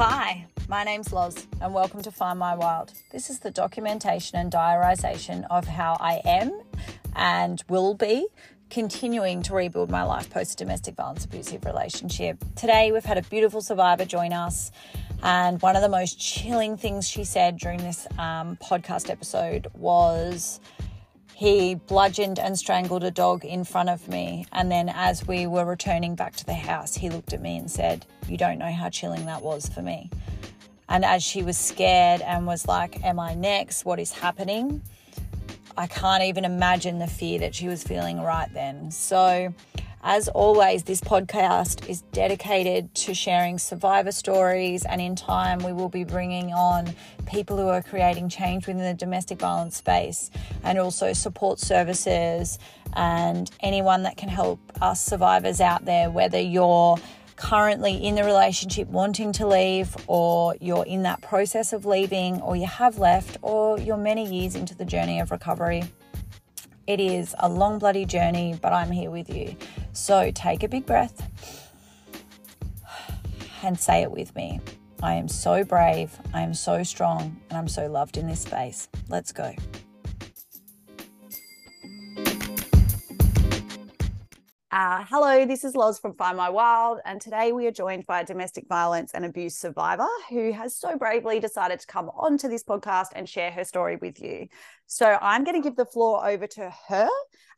Hi, my name's Loz, and welcome to Find My Wild. This is the documentation and diarisation of how I am and will be continuing to rebuild my life post domestic violence abusive relationship. Today, we've had a beautiful survivor join us, and one of the most chilling things she said during this um, podcast episode was he bludgeoned and strangled a dog in front of me. And then, as we were returning back to the house, he looked at me and said, You don't know how chilling that was for me. And as she was scared and was like, Am I next? What is happening? I can't even imagine the fear that she was feeling right then. So, as always, this podcast is dedicated to sharing survivor stories, and in time, we will be bringing on people who are creating change within the domestic violence space and also support services and anyone that can help us survivors out there, whether you're currently in the relationship wanting to leave, or you're in that process of leaving, or you have left, or you're many years into the journey of recovery. It is a long, bloody journey, but I'm here with you. So take a big breath and say it with me. I am so brave, I am so strong, and I'm so loved in this space. Let's go. Uh, hello, this is Loz from Find My Wild, and today we are joined by a domestic violence and abuse survivor who has so bravely decided to come onto this podcast and share her story with you. So I'm going to give the floor over to her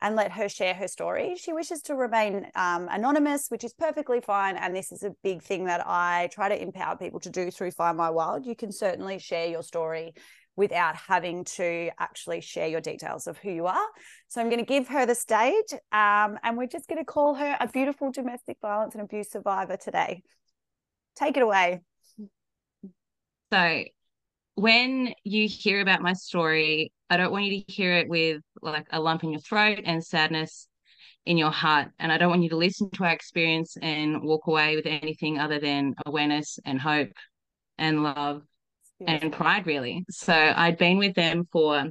and let her share her story. She wishes to remain um, anonymous, which is perfectly fine. And this is a big thing that I try to empower people to do through Find My Wild. You can certainly share your story without having to actually share your details of who you are. So I'm going to give her the stage um, and we're just going to call her a beautiful domestic violence and abuse survivor today. Take it away. So when you hear about my story, I don't want you to hear it with like a lump in your throat and sadness in your heart. And I don't want you to listen to our experience and walk away with anything other than awareness and hope and love and pride really. So i'd been with them for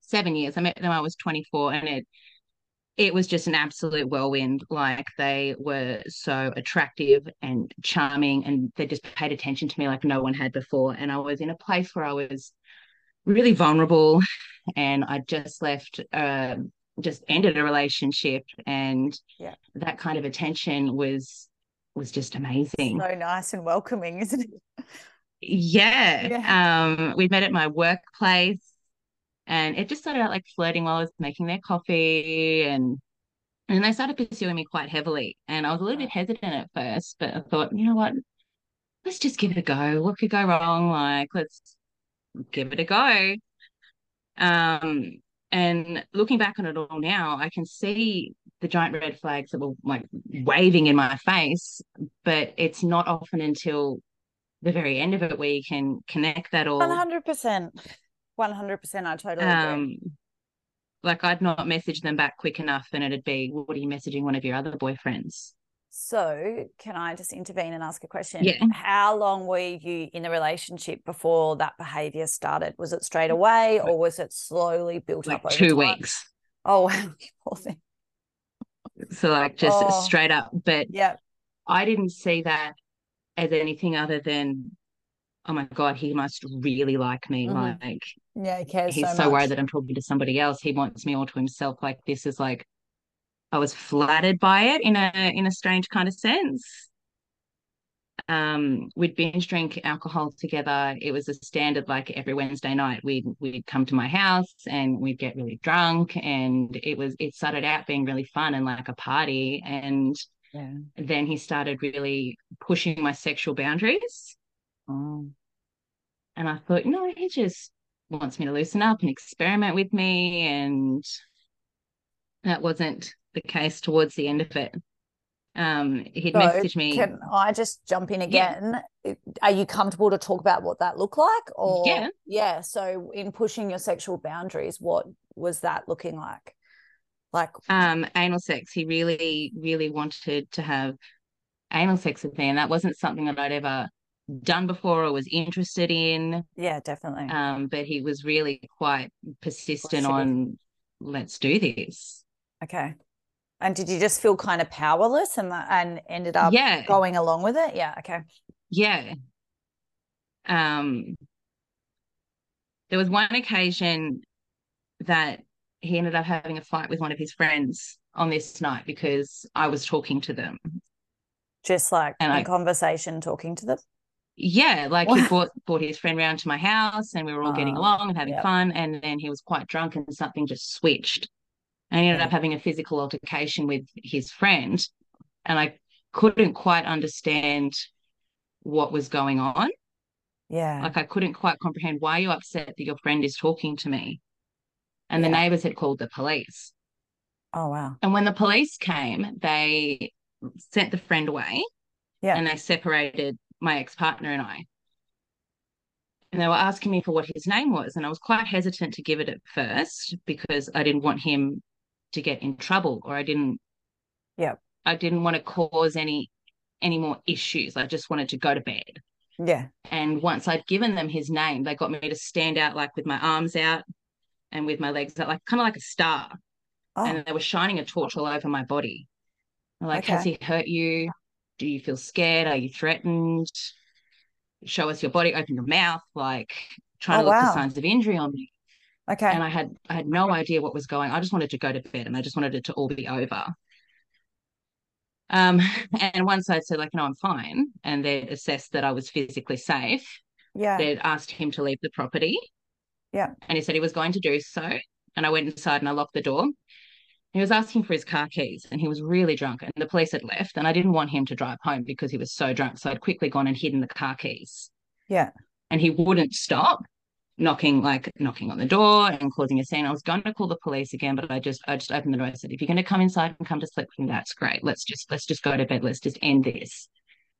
seven years. I met them i was 24 and it it was just an absolute whirlwind like they were so attractive and charming and they just paid attention to me like no one had before and i was in a place where i was really vulnerable and i just left uh, just ended a relationship and yeah. that kind of attention was was just amazing so nice and welcoming isn't it yeah. yeah. Um, we met at my workplace and it just started out like flirting while I was making their coffee and and they started pursuing me quite heavily. And I was a little bit hesitant at first, but I thought, you know what, let's just give it a go. What could go wrong? Like, let's give it a go. Um, and looking back on it all now, I can see the giant red flags that were like waving in my face, but it's not often until the very end of it where you can connect that all 100% 100% i totally um, agree like i'd not message them back quick enough and it'd be what are you messaging one of your other boyfriends? So can i just intervene and ask a question? Yeah. How long were you in the relationship before that behavior started? Was it straight away or was it slowly built like up two time? weeks. Oh wow so like just oh, straight up but yeah i didn't see that as anything other than oh my god he must really like me mm-hmm. like yeah he cares he's so, so worried that i'm talking to somebody else he wants me all to himself like this is like i was flattered by it in a in a strange kind of sense um we'd binge drink alcohol together it was a standard like every wednesday night we'd we'd come to my house and we'd get really drunk and it was it started out being really fun and like a party and yeah. then he started really pushing my sexual boundaries. Oh. And I thought, no, he just wants me to loosen up and experiment with me. And that wasn't the case towards the end of it. Um, he'd so message me. Can I just jump in again? Yeah. Are you comfortable to talk about what that looked like? Or yeah. Yeah. So in pushing your sexual boundaries, what was that looking like? Like um anal sex. He really, really wanted to have anal sex with me. And that wasn't something that I'd ever done before or was interested in. Yeah, definitely. Um, but he was really quite persistent on let's do this. Okay. And did you just feel kind of powerless and and ended up yeah. going along with it? Yeah. Okay. Yeah. um, there was one occasion that he ended up having a fight with one of his friends on this night because I was talking to them. Just like and in I, conversation, talking to them. Yeah, like he brought brought his friend round to my house, and we were all oh, getting ah, along and having yep. fun. And then he was quite drunk, and something just switched, and he ended up having a physical altercation with his friend. And I couldn't quite understand what was going on. Yeah, like I couldn't quite comprehend why you're upset that your friend is talking to me. And yeah. the neighbors had called the police. Oh wow! And when the police came, they sent the friend away. Yeah, and they separated my ex partner and I. And they were asking me for what his name was. And I was quite hesitant to give it at first because I didn't want him to get in trouble or I didn't yeah I didn't want to cause any any more issues. I just wanted to go to bed. Yeah. And once I'd given them his name, they got me to stand out like with my arms out and with my legs out, like kind of like a star. Oh. And they were shining a torch all over my body. Like, okay. has he hurt you? Do you feel scared? Are you threatened? Show us your body, open your mouth, like trying oh, to look wow. for signs of injury on me. Okay. And I had I had no idea what was going. I just wanted to go to bed and I just wanted it to all be over. Um, and once I said like, no, I'm fine, and they'd assessed that I was physically safe, yeah, they'd asked him to leave the property. Yeah. And he said he was going to do so. And I went inside and I locked the door. He was asking for his car keys and he was really drunk and the police had left and I didn't want him to drive home because he was so drunk. So I'd quickly gone and hidden the car keys. Yeah. And he wouldn't stop knocking like knocking on the door and causing a scene. I was going to call the police again, but I just I just opened the door. I said, if you're going to come inside and come to sleep with me, that's great. Let's just let's just go to bed. Let's just end this.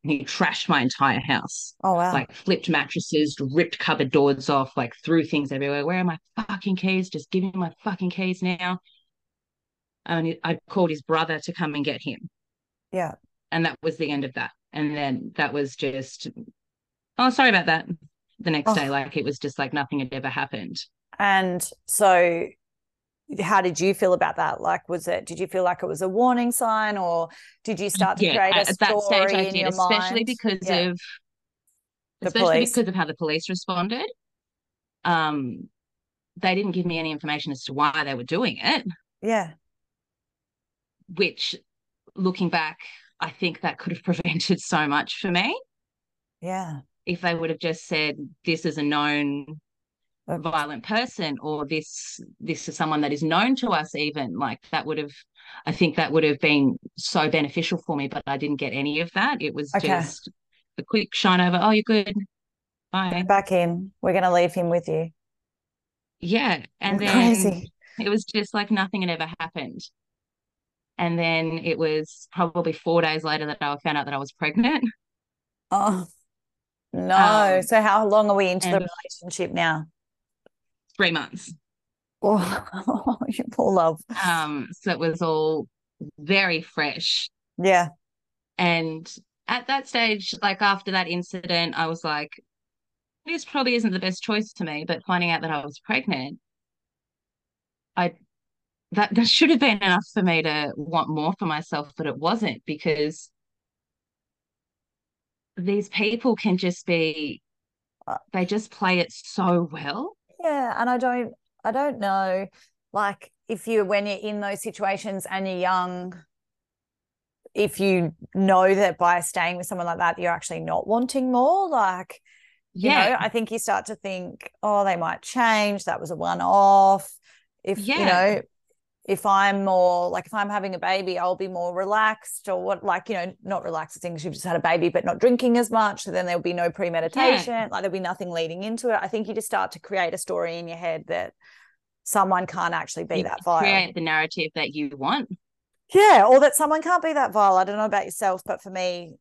And he trashed my entire house. Oh wow. Like flipped mattresses, ripped cupboard doors off, like threw things everywhere. Where are my fucking keys? Just give me my fucking keys now and I called his brother to come and get him. Yeah. And that was the end of that. And then that was just, oh, sorry about that. The next oh. day, like it was just like nothing had ever happened. And so, how did you feel about that? Like, was it? Did you feel like it was a warning sign, or did you start to yeah, create a at, story that stage I did, especially mind? because yeah. of, the especially police. because of how the police responded. Um, they didn't give me any information as to why they were doing it. Yeah which looking back, I think that could have prevented so much for me. Yeah. If they would have just said, this is a known violent person or this this is someone that is known to us even like that would have i think that would have been so beneficial for me but i didn't get any of that it was okay. just a quick shine over oh you're good bye back in we're going to leave him with you yeah and then crazy. it was just like nothing had ever happened and then it was probably four days later that I found out that I was pregnant. Oh, no. Um, so, how long are we into the relationship now? Three months. Oh, you poor love. Um, so it was all very fresh. Yeah. And at that stage, like after that incident, I was like, this probably isn't the best choice to me. But finding out that I was pregnant, I that that should have been enough for me to want more for myself, but it wasn't because these people can just be uh, they just play it so well. Yeah, and I don't I don't know like if you when you're in those situations and you're young if you know that by staying with someone like that you're actually not wanting more like you yeah. know i think you start to think oh they might change that was a one off if yeah. you know if I'm more like if I'm having a baby, I'll be more relaxed or what like, you know, not relaxed things you've just had a baby, but not drinking as much. So then there'll be no premeditation, yeah. like there'll be nothing leading into it. I think you just start to create a story in your head that someone can't actually be you that vile. Create the narrative that you want. Yeah, or that someone can't be that vile. I don't know about yourself, but for me,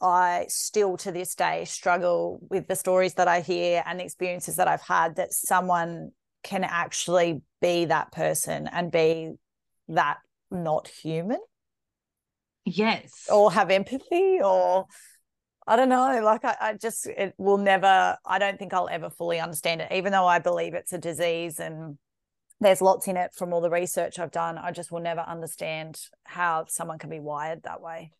I still to this day struggle with the stories that I hear and the experiences that I've had that someone can actually be that person and be that not human. Yes. Or have empathy or I don't know. Like I, I just it will never I don't think I'll ever fully understand it, even though I believe it's a disease and there's lots in it from all the research I've done. I just will never understand how someone can be wired that way.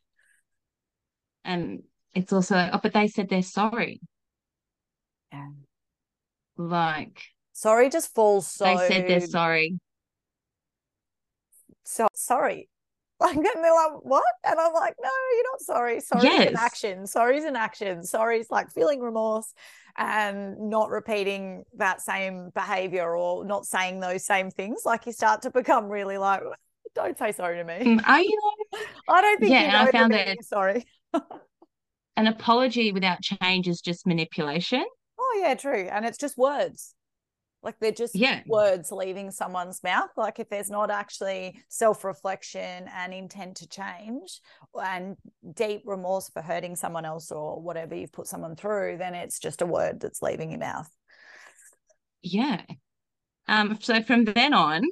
And it's also, oh, but they said they're sorry. Yeah. Like Sorry just falls so they said they're sorry. so sorry. Like and they're like, what? And I'm like, no, you're not sorry. Sorry Sorry's an Yes. action. Sorry's an action. Sorry's like feeling remorse and not repeating that same behavior or not saying those same things. Like you start to become really like, don't say sorry to me. Mm, Are you I don't think Yeah, you and I know found that- sorry. an apology without change is just manipulation? Oh yeah, true. And it's just words. Like they're just Yeah. words leaving someone's mouth. Like if there's not actually self-reflection and intent to change and deep remorse for hurting someone else or whatever you've put someone through, then it's just a word that's leaving your mouth. Yeah. Um, so from then on,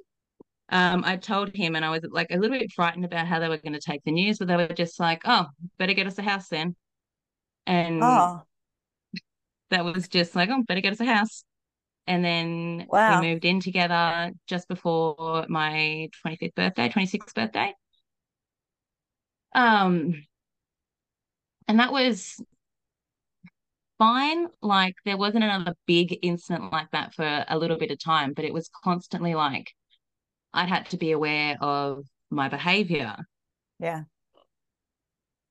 um, I told him and I was like a little bit frightened about how they were going to take the news, but they were just like, oh, better get us a house then. And Oh, that was just like, oh, better get us a house. And then Wow. we moved in together just before my 25th birthday, 26th birthday. Um, and that was fine. Like there wasn't another big incident like that for a little bit of time, but it was constantly like i'd had to be aware of my behavior. yeah.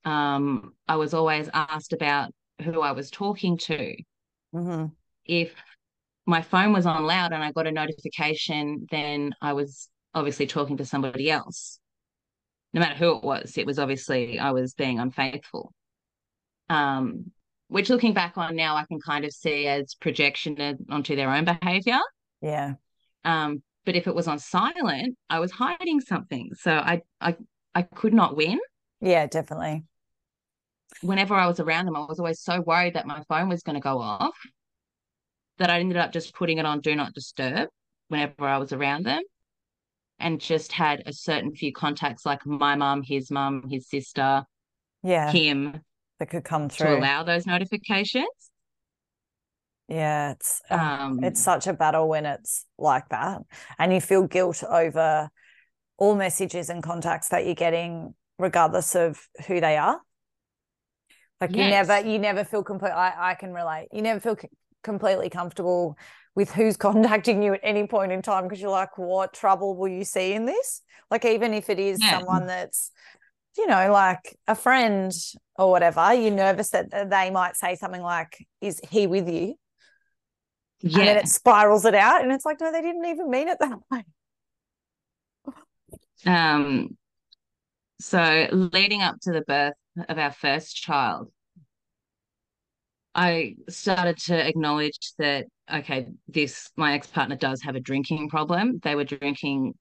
Um, I was always asked about who I was talking to. hmm If my phone was on loud and I got a notification, then I was obviously talking to somebody else. No matter who it was, it was obviously I was being unfaithful. Um, which looking back on now, I can kind of see as projection onto their own behavior. Yeah. Um, but if it was on silent, I was hiding something. So I I I could not win. Yeah, definitely. Whenever I was around them, I was always so worried that my phone was going to go off that I ended up just putting it on do not disturb whenever I was around them and just had a certain few contacts like my mum, his mum, his sister, Yeah. him That could come through to allow those notifications. Yeah, it's oh, Um, it's such a battle when it's like that, and you feel guilt over all messages and contacts that you're getting, regardless of who they are. Like you never, you never feel complete. I I can relate. You never feel completely comfortable with who's contacting you at any point in time because you're like, what trouble will you see in this? Like even if it is Yeah. someone that's you know, like a friend or whatever, you're nervous that they might say something like, Is he with you? Yeah. And then it spirals it out. And it's like, No, they didn't even mean it that way. Um, so leading up to the birth of our first child, I started to acknowledge that, okay, this, my ex-partner does have a drinking problem. They were drinking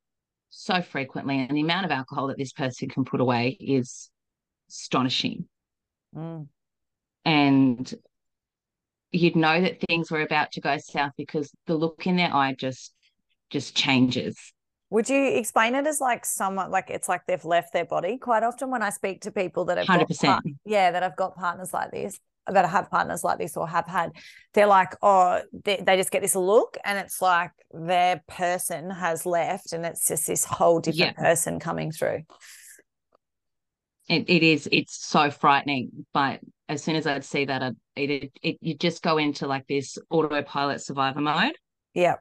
so frequently, and the amount of alcohol that this person can put away is astonishing. Mm. And you'd know that things were about to go south because the look in their eye just just changes. Would you explain it as like someone like it's like they've left their body? Quite often when I speak to people that have 100%. par- yeah, that have got partners like this, that have partners like this or have had, they're like, oh, they, they just get this look and it's like their person has left and it's just this whole different person coming through. It, it is it's so frightening but as soon as i'd see that I'd, it, it you just go into like this autopilot survivor mode Yeah.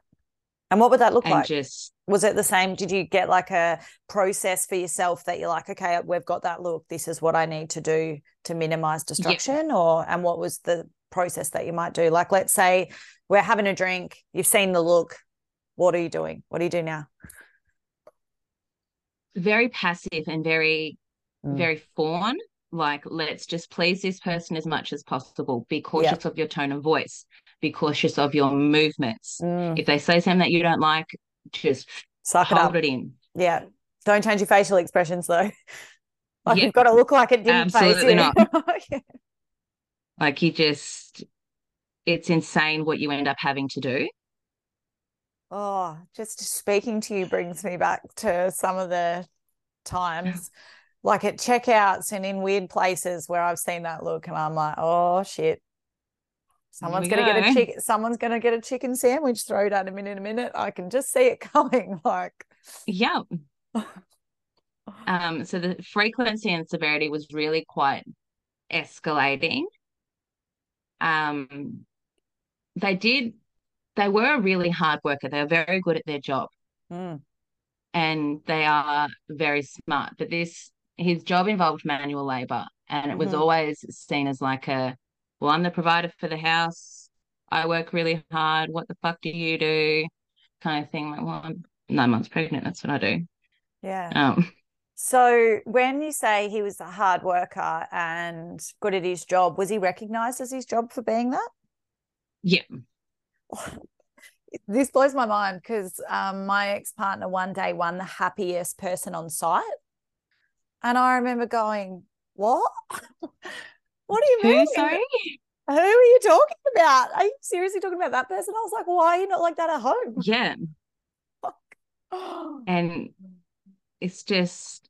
And what would that look and like? just was it the same? Did you get like a process for yourself that you're like, okay, we've got that look. This is what I need to do to minimize destruction, or and what was the process that you might do? Like, let's say we're having a drink. You've seen the look. What are you doing? What do you do now? very passive and very Mm. very fawn like let's just please this person as much as possible be cautious of your tone of voice be cautious of your movements Mm. if they say something that you don't like just Suck it hold up. it in Yeah. Don't change your facial expressions though. Like Yeah. you've got to look like it didn't face Absolutely you. not. Yeah. like you just it's insane what you end up having to do Oh, just speaking to you brings me back to some of the times, like at checkouts and in weird places where I've seen that look, and I'm like, oh shit, someone's gonna get a go. chicken, someone's gonna get a chicken sandwich thrown at him in a minute. I can just see it coming. Like, yeah um so the frequency and severity was really quite escalating um they did, they were a really hard worker. They were very good at their job. Mm. And they are very smart. But this, his job involved manual labor. And it was Mhm. always seen as like a, well, I'm the provider for the house. I work really hard. What the fuck do you do? Kind of thing. Like, well, I'm nine months pregnant. That's what I do. Yeah. Um, So when you say he was a hard worker and good at his job, was he recognized as his job for being that? yeah. This blows my mind because um, my ex partner one day won the happiest person on site. And I remember going, What? what do you Who, mean? sorry? Who are you talking about? Are you seriously talking about that person? I was like, Why are you not like that at home? Yeah. And it's just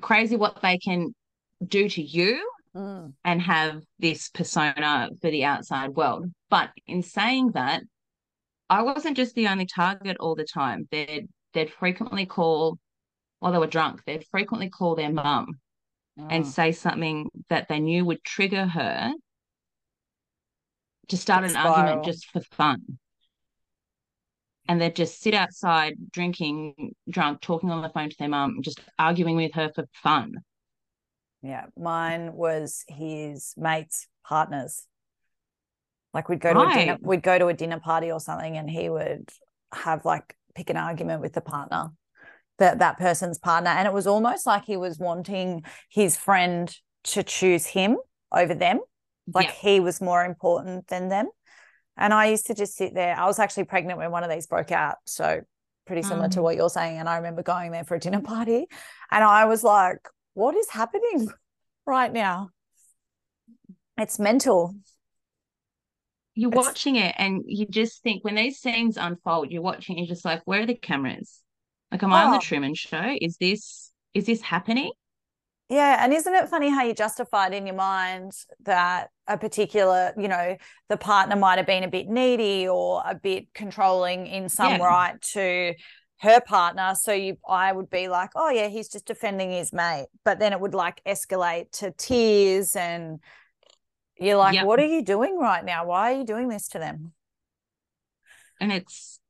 crazy what they can do to you Mm, and have this persona for the outside world. But in saying that, I wasn't just the only target all the time. They'd they'd frequently call while they were drunk, they'd frequently call their mum and mm. say something that they knew would trigger her to start an argument just for fun. And they'd just sit outside drinking, drunk, talking on the phone to their mum, just arguing with her for fun. Yeah, mine was his mates' partners. Like we'd go to a dinner, we'd go to a dinner party or something, and he would have like pick an argument with the partner, that that person's partner, and it was almost like he was wanting his friend to choose him over them, like Yeah. he was more important than them. And I used to just sit there. I was actually pregnant when one of these broke out, so pretty similar to Mm. what you're saying. And I remember going there for a dinner party, and I was like, "What is happening right now?" It's mental. You're It's- watching it and you just think when these scenes unfold, you're watching, you're just like, where are the cameras? Like, am I on Oh. the Truman Show? Is this is this happening? Yeah, and isn't it funny how you justified in your mind that a particular, you know, the partner might have been a bit needy or a bit controlling in some Yeah. right to her partner. So you I would be like, oh yeah, he's just defending his mate. But then it would like escalate to tears and you're like, Yep. what are you doing right now? Why are you doing this to them? And it's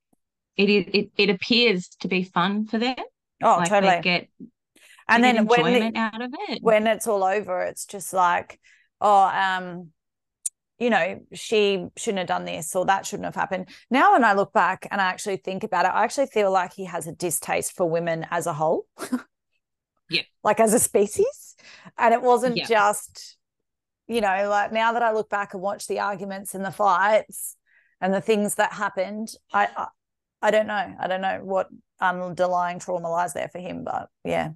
it is it, it appears to be fun for them. Oh, like totally. they get and they then get when the, out of it. when it's all over, it's just like, oh, um, you know, she shouldn't have done this or that shouldn't have happened. Now, when I look back and I actually think about it, I actually feel like he has a distaste for women as a whole. Yeah. Like as a species. And it wasn't Yeah. just, you know, like now that I look back and watch the arguments and the fights and the things that happened, I, I, don't know. I don't know what underlying trauma lies there for him, but yeah.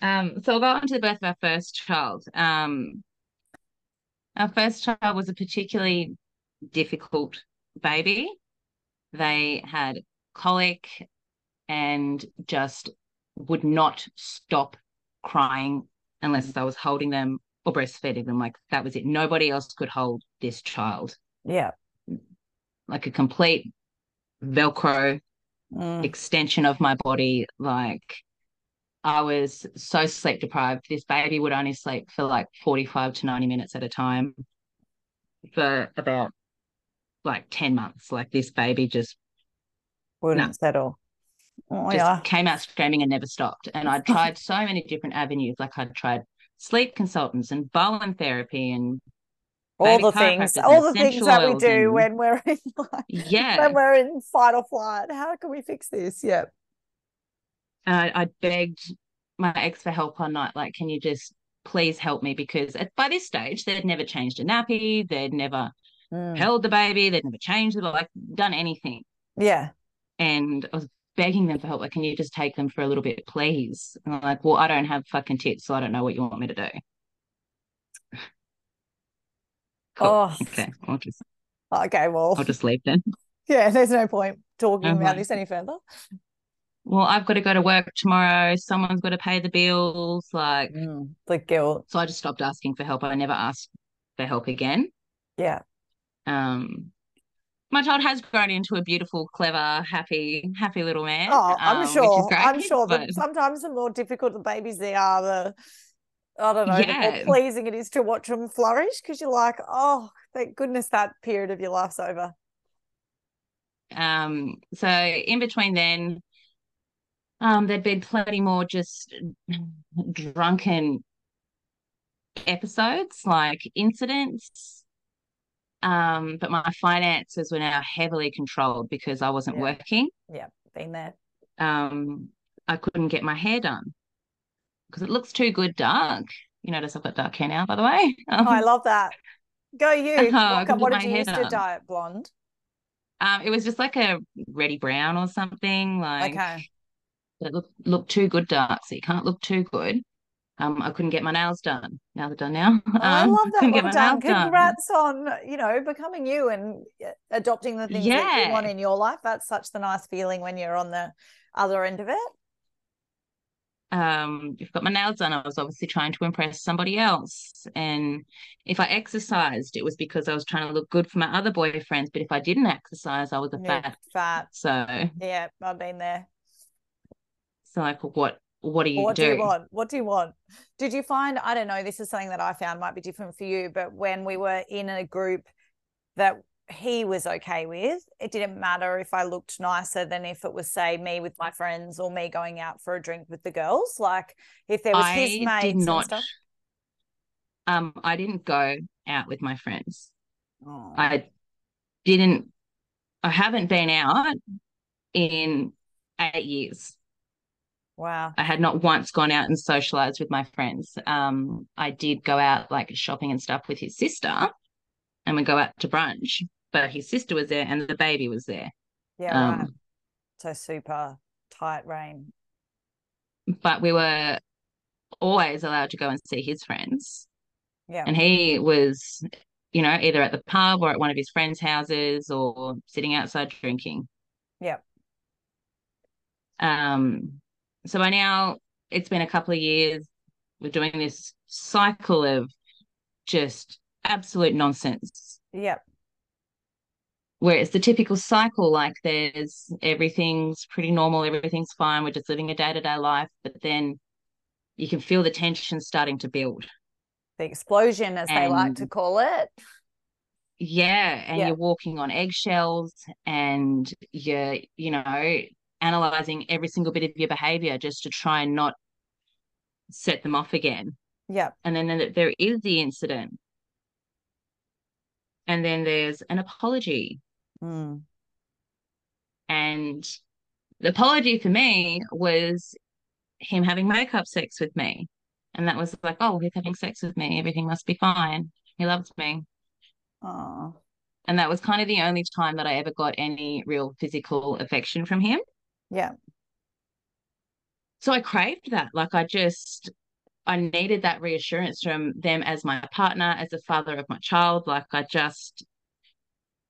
Um, so I'll go on to the birth of our first child. Um, our first child was a particularly difficult baby. They had colic and just would not stop crying unless I was holding them or breastfeeding them. Like that was it. Nobody else could hold this child. Yeah. Like a complete Velcro Mm. extension of my body. Like I was so sleep deprived. This baby would only sleep for like 45 to 90 minutes at a time for about like 10 months. Like this baby just Wouldn't No. settle. Oh, just yeah. came out screaming and never stopped. And I tried so many different avenues. Like I'd tried sleep consultants and Bowen therapy and all the things, all the things that we do and- when we're in like, yeah. when we're in fight or flight. How can we fix this? Yeah. And I, I begged my ex for help one night. Like, can you just please help me? Because at, by this stage, they'd never changed a nappy, they'd never Mm. held the baby, they'd never changed it, like done anything. Yeah. And I was begging them for help. Like, can you just take them for a little bit, please? And I'm like, well, I don't have fucking tits, so I don't know what you want me to do. Cool. Oh. Okay, I'll just Okay. Well, I'll just leave then. yeah, there's no point talking I'm about this any further. Well, I've got to go to work tomorrow. Someone's got to pay the bills. Like, Mm. The guilt. so I just stopped asking for help. I never asked for help again. Yeah. Um, my child has grown into a beautiful, clever, happy, happy little man. Oh, I'm um, sure. great, I'm sure but that sometimes the more difficult the babies they are, the I don't know, yeah. more pleasing it is to watch them flourish because you're like, oh, thank goodness that period of your life's over. Um, so in between then, um, there'd been plenty more just drunken episodes, like incidents. Um, but my finances were now heavily controlled because I wasn't yeah. working. Yeah, been there. Um, I couldn't get my hair done because it looks too good dark. You notice I've got dark hair now, by the way. Um, oh, I love that. Go you. Uh, what, what did you use to dye it blonde? Um, it was just like a reddy brown or something. Like okay. It looked looked too good dark, so you can't look too good. Um, I couldn't get my nails done. Now they're done now. Oh, um, I love that. Well done. Congrats done. on you know becoming you and adopting the things yeah. that you want in your life. That's such the nice feeling when you're on the other end of it um, you've got my nails done. I was obviously trying to impress somebody else. And if I exercised, it was because I was trying to look good for my other boyfriends. But if I didn't exercise, I was a yeah, fat. Fat. So yeah, I've been there. So like, what? What do you what do? do you want? What do you want? Did you find? I don't know. This is something that I found might be different for you. But when we were in a group that he was okay with. It didn't matter if I looked nicer than if it was, say, me with my friends or me going out for a drink with the girls. Like if there was I his mates did not, and stuff. Um, I didn't go out with my friends. Oh. I didn't. I haven't been out in eight years. Wow. I had not once gone out and socialized with my friends. Um, I did go out like shopping and stuff with his sister and we go out to brunch. But his sister was there and the baby was there. Yeah, um, right. So super tight rein. But we were always allowed to go and see his friends. Yeah. And he was, you know, either at the pub or at one of his friends' houses or sitting outside drinking. Yeah. Um, so by now it's been a couple of years. We're doing this cycle of just absolute nonsense. Yep. Where it's the typical cycle, like there's everything's pretty normal, everything's fine, we're just living a day to day life, but then you can feel the tension starting to build. The explosion, as and, they like to call it. Yeah. And you're walking on eggshells and you're, you know, analyzing every single bit of your behavior just to try and not set them off again. Yeah. And then, then there is the incident and then there's an apology. Mm. And the apology for me was him having makeup sex with me. And that was like, oh, he's having sex with me. Everything must be fine. He loves me. Oh. And that was kind of the only time that I ever got any real physical affection from him. Yeah. So I craved that. Like I just I needed that reassurance from them as my partner, as a father of my child. Like I just,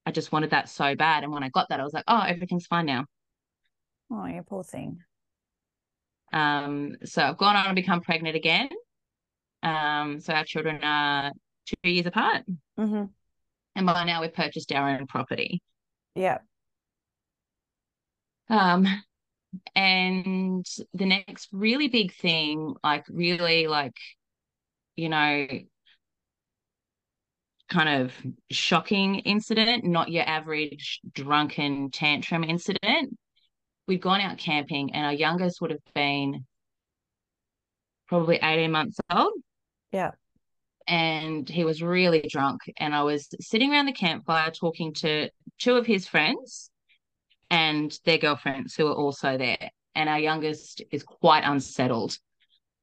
I just wanted that so bad. And when I got that, I was like, oh, everything's fine now. Oh, you poor thing. Um, so I've gone on and become pregnant again. Um, so our children are two years apart. Mm-hmm. And by now we've purchased our own property. Yeah. Um, and the next really big thing like really like you know kind of shocking incident not your average drunken tantrum incident we'd gone out camping and our youngest would have been probably 18 months old yeah and he was really drunk and i was sitting around the campfire talking to two of his friends and their girlfriends who were also there. And our youngest is quite unsettled.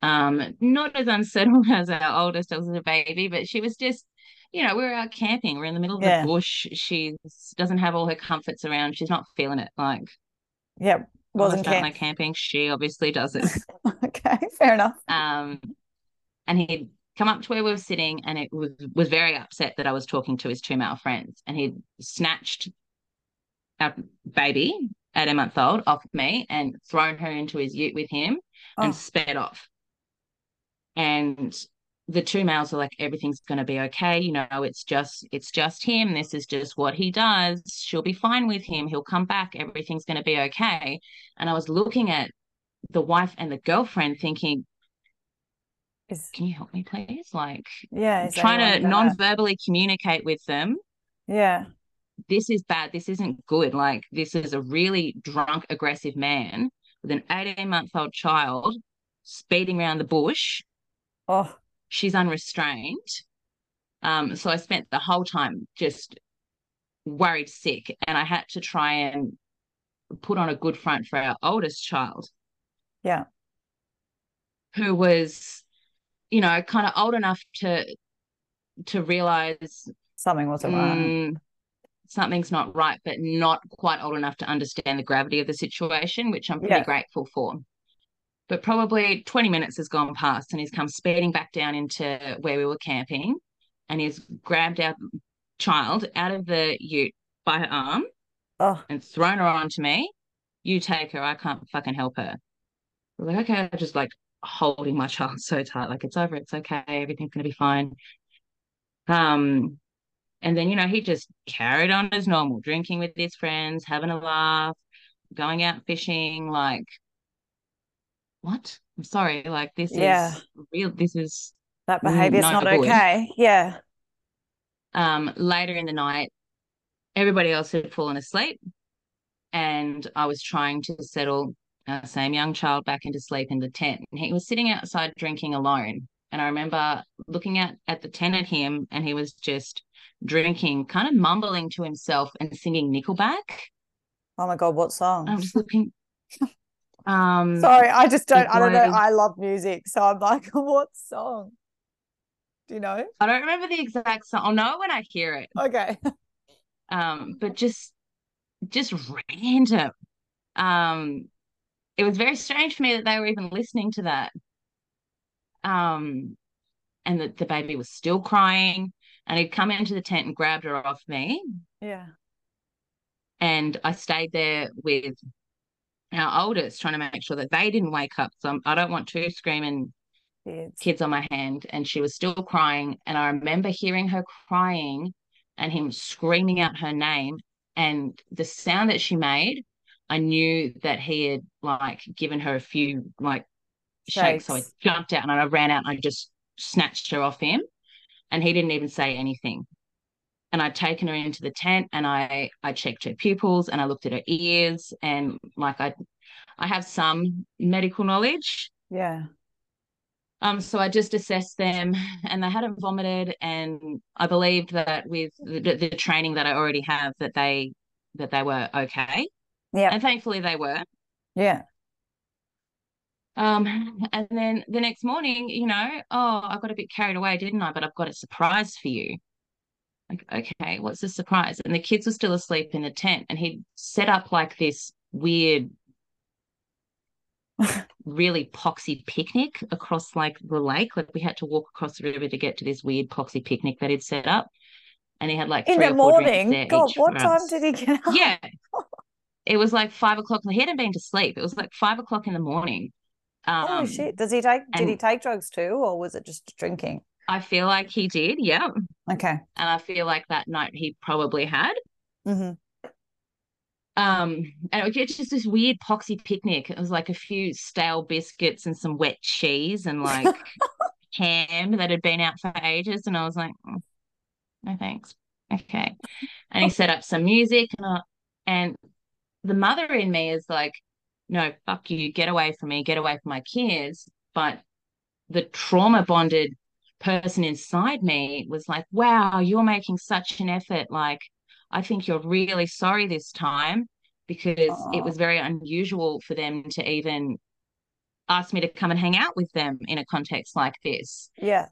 Um, not as unsettled as our oldest as a baby, but she was just, you know, we are out camping. We're in the middle of yeah. the bush. She doesn't have all her comforts around. She's not feeling it. Like, yeah, wasn't camp- like camping. She obviously does it. okay, fair enough. Um, and he'd come up to where we were sitting, and it was was very upset that I was talking to his two male friends, and he'd snatched our baby at a month old off me and thrown her into his ute with him oh. and sped off. And the two males are like, everything's going to be okay. You know, it's just, it's just him. This is just what he does. She'll be fine with him. He'll come back. Everything's going to be okay. And I was looking at the wife and the girlfriend thinking, Is can you help me please like yeah, trying to non-verbally communicate with them Yeah. this is bad this isn't good like this is a really drunk aggressive man with an 18 month old child speeding around the bush Oh, she's unrestrained um so i spent the whole time just worried sick and i had to try and put on a good front for our oldest child yeah. who was you know kind of old enough to to realize Something wasn't right. mm, something's not right, but not quite old enough to understand the gravity of the situation, which I'm pretty Yeah. grateful for. But probably 20 minutes has gone past and he's come speeding back down into where we were camping and he's grabbed our child out of the ute by her arm Oh, and thrown her onto me. You take her, I can't fucking help her. I was like, okay, I'm just like holding my child so tight, like it's over, it's okay, everything's gonna be fine. Um, and then, you know, he just carried on as normal, drinking with his friends, having a laugh, going out fishing. Like, what? I'm sorry. Like, this Yeah. is real. This is that Mm, behavior's not not okay. Yeah. um later in the night, everybody else had fallen asleep. And I was trying to settle our same young child back into sleep in the tent. And he was sitting outside drinking alone. And I remember looking at, at the tent at him, and he was just drinking, kind of mumbling to himself and singing Nickelback. Oh my God, what song? I'm just looking. Um, Sorry, I just don't, I don't know. I love music. So I'm like, what song? Do you know? I don't remember the exact song. I'll know when I hear it. Okay. Um, but just, just random. Um, it was very strange for me that they were even listening to that. Um, and that the baby was still crying, and he'd come into the tent and grabbed her off me, Yeah. and I stayed there with our oldest, trying to make sure that they didn't wake up. So I'm, I don't want two screaming Kids. kids on my hand. And she was still crying. And i remember hearing her crying and him screaming out her name. And the sound that she made i knew that he had like given her a few like shakes, so i jumped out and i ran out and i just snatched her off him. And he didn't even say anything and i'd taken her into the tent and i i checked her pupils and i looked at her ears and like i i have some medical knowledge Yeah. um, so I just assessed them and they hadn't vomited and I believed that with the, the training that I already have that they that they were okay. Yeah. And thankfully they were. Yeah. Um, and then the next morning, you know, oh, I got a bit carried away, didn't I? But I've got a surprise for you. Like, okay, what's the surprise? And the kids were still asleep in the tent and he'd set up like this weird really poxy picnic across like the lake. Like we had to walk across the river to get to this weird poxy picnic that he'd set up. And he had like In the morning. God, what time us. did he get up? Yeah. It was like five o'clock. He hadn't been to sleep. It was like five o'clock in the morning. Um, Holy shit. Does he take, did he take drugs too, or was it just drinking? I feel like he did, yeah. Okay. And I feel like that night he probably had. hmm Um, and it was just this weird poxy picnic. It was like a few stale biscuits and some wet cheese and like ham that had been out for ages. And I was like, "Mm, no thanks. Okay. And he set up some music and, I, and the mother in me is like, no, fuck you, get away from me, get away from my kids. But the trauma bonded person inside me was like, wow, you're making such an effort. Like, I think you're really sorry this time because it was very unusual for them to even ask me to come and hang out with them in a context like this. Yeah.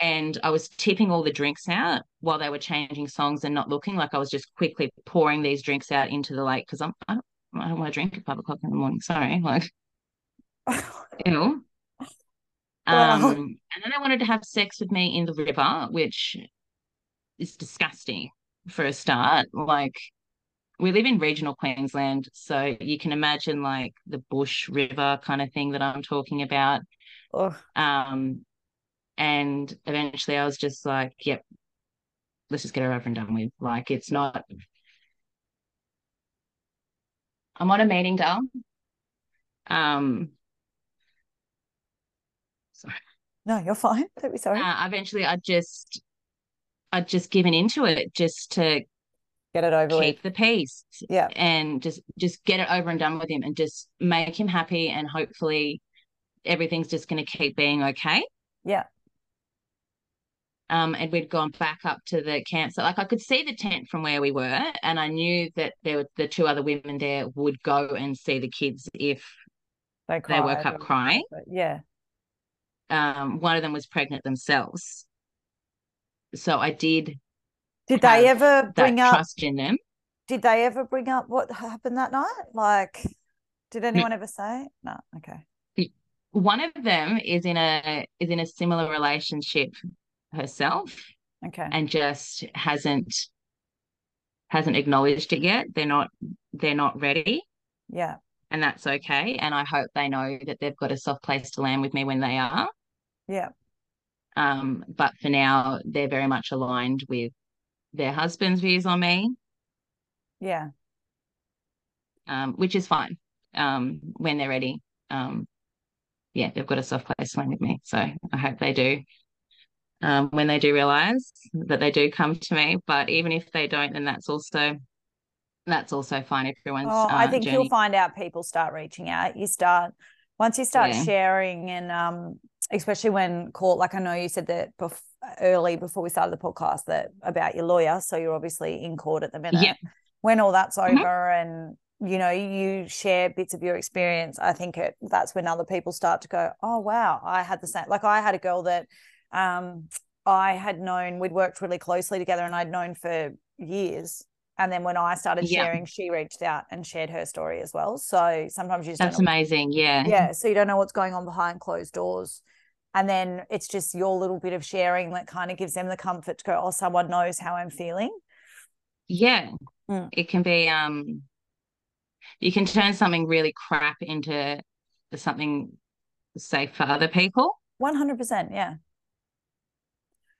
And I was tipping all the drinks out while they were changing songs and not looking. Like I was just quickly pouring these drinks out into the lake because I'm I don't, I don't want to drink at five o'clock in the morning. Sorry, like ew. Wow. Um, and then they wanted to have sex with me in the river, which is disgusting for a start. Like we live in regional Queensland, so you can imagine like the bush river kind of thing that I'm talking about. Ugh. Um, and eventually I was just like, yep, let's just get her over and done with. Like it's not. I'm on a meeting, Dal. Um, sorry. No, you're fine. Don't be sorry. Uh, eventually, I just, I'd just given into it just to get it over keep with. the peace. Yeah. And just, just get it over and done with him, and just make him happy, and hopefully, everything's just going to keep being okay. Yeah. Um, and we'd gone back up to the camp. So like I could see the tent from where we were, and I knew that there were the two other women there would go and see the kids if They, they woke up crying. Yeah. Um, one of them was pregnant themselves. So I did Did they ever bring up? trust in them. Did they ever bring up what happened that night? Like, did anyone ever say? No. Okay. One of them is in a is in a similar relationship herself Okay. and just hasn't hasn't acknowledged it yet. They're not they're not ready. yeah. and that's okay. And I hope they know that they've got a soft place to land with me when they are. Yeah. Um, but for now, they're very much aligned with their husband's views on me, Yeah. um, which is fine um, when they're ready. Um, yeah, they've got a soft place land with me. So I hope they do. Um, when they do realize that they do come to me, but even if they don't, then that's also that's also fine. Everyone's Oh, I uh, think journey. you'll find out people start reaching out. You start once you start Yeah. sharing, and um, especially when court Like I know you said that bef- early before we started the podcast that about your lawyer. So you're obviously in court at the minute. Yeah. When all that's Mhm. over, and you know you share bits of your experience, I think it that's when other people start to go, oh wow, I had the same. Like I had a girl that um, I had known. We'd worked really closely together, and I'd known for years. And then when I started Yeah. sharing, she reached out and shared her story as well. So sometimes you just That's amazing. Yeah. yeah. So you don't know what's going on behind closed doors. And then it's just your little bit of sharing that kind of gives them the comfort to go, oh, someone knows how I'm feeling. Yeah. Mm. It can be um you can turn something really crap into something safe for other people. 100%. Yeah.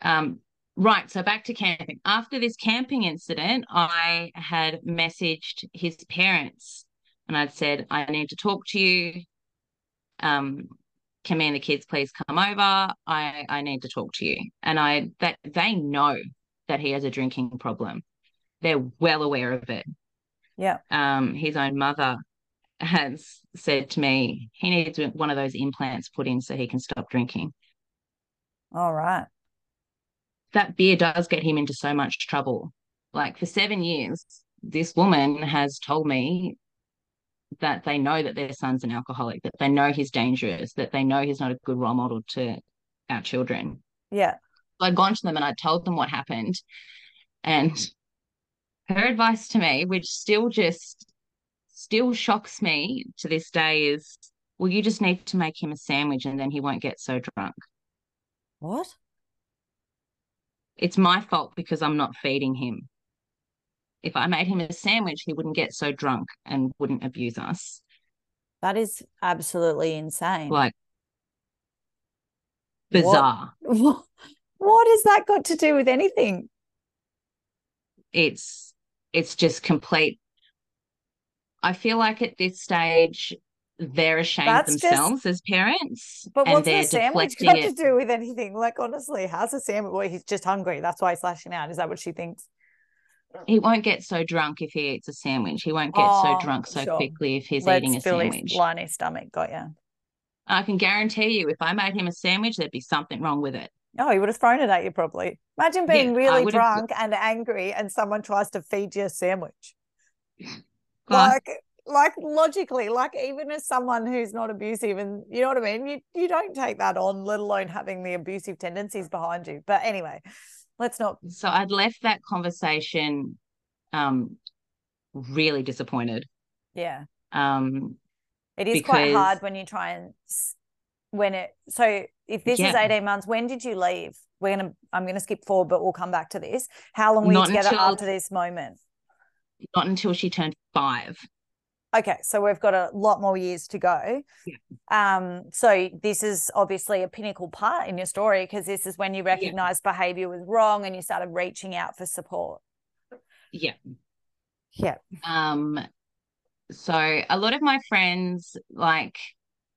Um right, so back to camping. After this camping incident, I had messaged his parents and I'd said, I need to talk to you. Um can me and the kids please come over? I I need to talk to you. And I that they know that he has a drinking problem. They're well aware of it. Yeah. um, his own mother has said to me he needs one of those implants put in so he can stop drinking. All right. That beer does get him into so much trouble. Like for seven years, this woman has told me that they know that their son's an alcoholic, that they know he's dangerous, that they know he's not a good role model to our children. Yeah. I'd gone to them and I told them what happened. And her advice to me, which still just still shocks me to this day, is well, you just need to make him a sandwich and then he won't get so drunk. What? It's my fault because I'm not feeding him. If I made him a sandwich, he wouldn't get so drunk and wouldn't abuse us. That is absolutely insane. Like bizarre. What, what has that got to do with anything? It's it's just complete. I feel like at this stage they're ashamed That's just- themselves as parents, But what's the sandwich got it. to do with anything? Like, honestly, how's a sandwich? Well, he's just hungry. That's why he's lashing out. Is that what she thinks? He won't get so drunk if he eats a sandwich. He won't get Oh, so drunk so sure. quickly if he's Let's eating a fill his- sandwich. line his stomach. Got ya. I can guarantee you, if I made him a sandwich, there'd be something wrong with it. Oh, he would have thrown it at you probably. Imagine being I really drunk and angry, and someone tries to feed you a sandwich. Like, like logically, like even as someone who's not abusive, and you know what I mean, you you don't take that on, let alone having the abusive tendencies behind you. But anyway, let's not. so I'd left that conversation um, really disappointed. Yeah, Um, it is quite hard when you try and when it. So if this is eighteen months, when did you leave? We're gonna. I'm gonna skip forward, but we'll come back to this. How long were you together until- after this moment? not until she turned five. Okay, so we've got a lot more years to go. Yeah. Um, so this is obviously a pinnacle part in your story because this is when you recognized behavior was wrong and you started reaching out for support. Yeah. Yeah. Um, so a lot of my friends, like,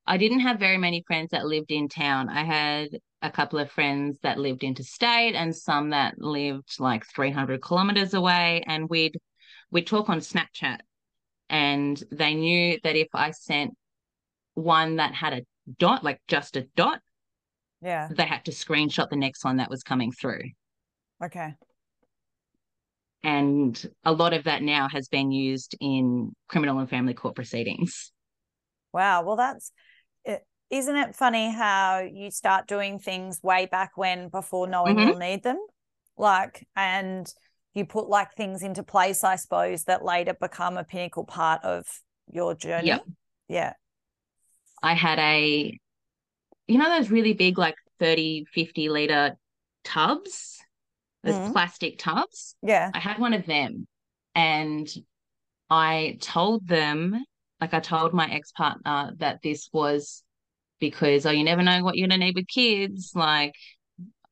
I didn't have very many friends that lived in town. I had a couple of friends that lived interstate and some that lived like 300 kilometers away. And we'd, we'd talk on Snapchat. And they knew that if I sent one that had a dot, like just a dot, Yeah. they had to screenshot the next one that was coming through. Okay. And a lot of that now has been used in criminal and family court proceedings. Wow. Well, that's it, isn't it funny how you start doing things way back when before knowing Mhm. you'll need them? Like, and you put like things into place, I suppose, that later become a pinnacle part of your journey. Yep. Yeah. I had a, you know, those really big, like 30, 50 liter tubs, those Mhm. plastic tubs. Yeah. I had one of them and I told them, like I told my ex-partner that this was because, oh, you never know what you're going to need with kids. Like,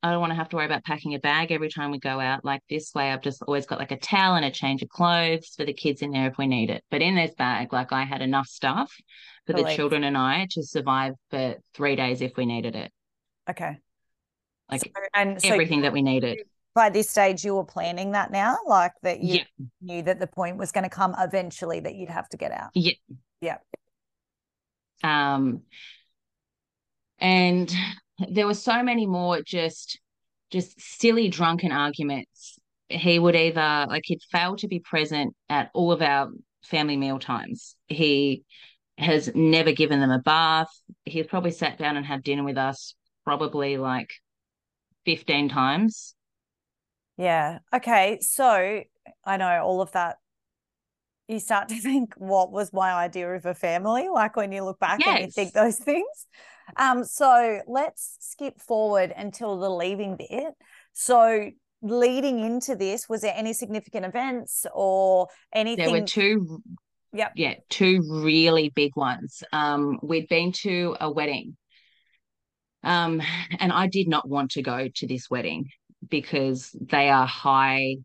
I don't want to have to worry about packing a bag every time we go out. Like this way, I've just always got like a towel and a change of clothes for the kids in there if we need it. But in this bag, like I had enough stuff for the Believe. children and I to survive for three days if we needed it. Okay. Like So, and so everything that we needed. by this stage, you were planning that now, like that you Yeah. knew that the point was going to come eventually that you'd have to get out. Yeah. Yeah. Um, and there were so many more just just silly drunken arguments. He would either like he'd fail to be present at all of our family meal times. He has never given them a bath. He's probably sat down and had dinner with us probably like 15 times. Yeah. Okay. So I know all of that. You start to think, what was my idea of a family? Like when you look back and you think those things. Um, so let's skip forward until the leaving bit. So leading into this, was there any significant events or anything? There were two Yep. yeah, two really big ones. Um, we'd been to a wedding. Um, and I did not want to go to this wedding because they are high,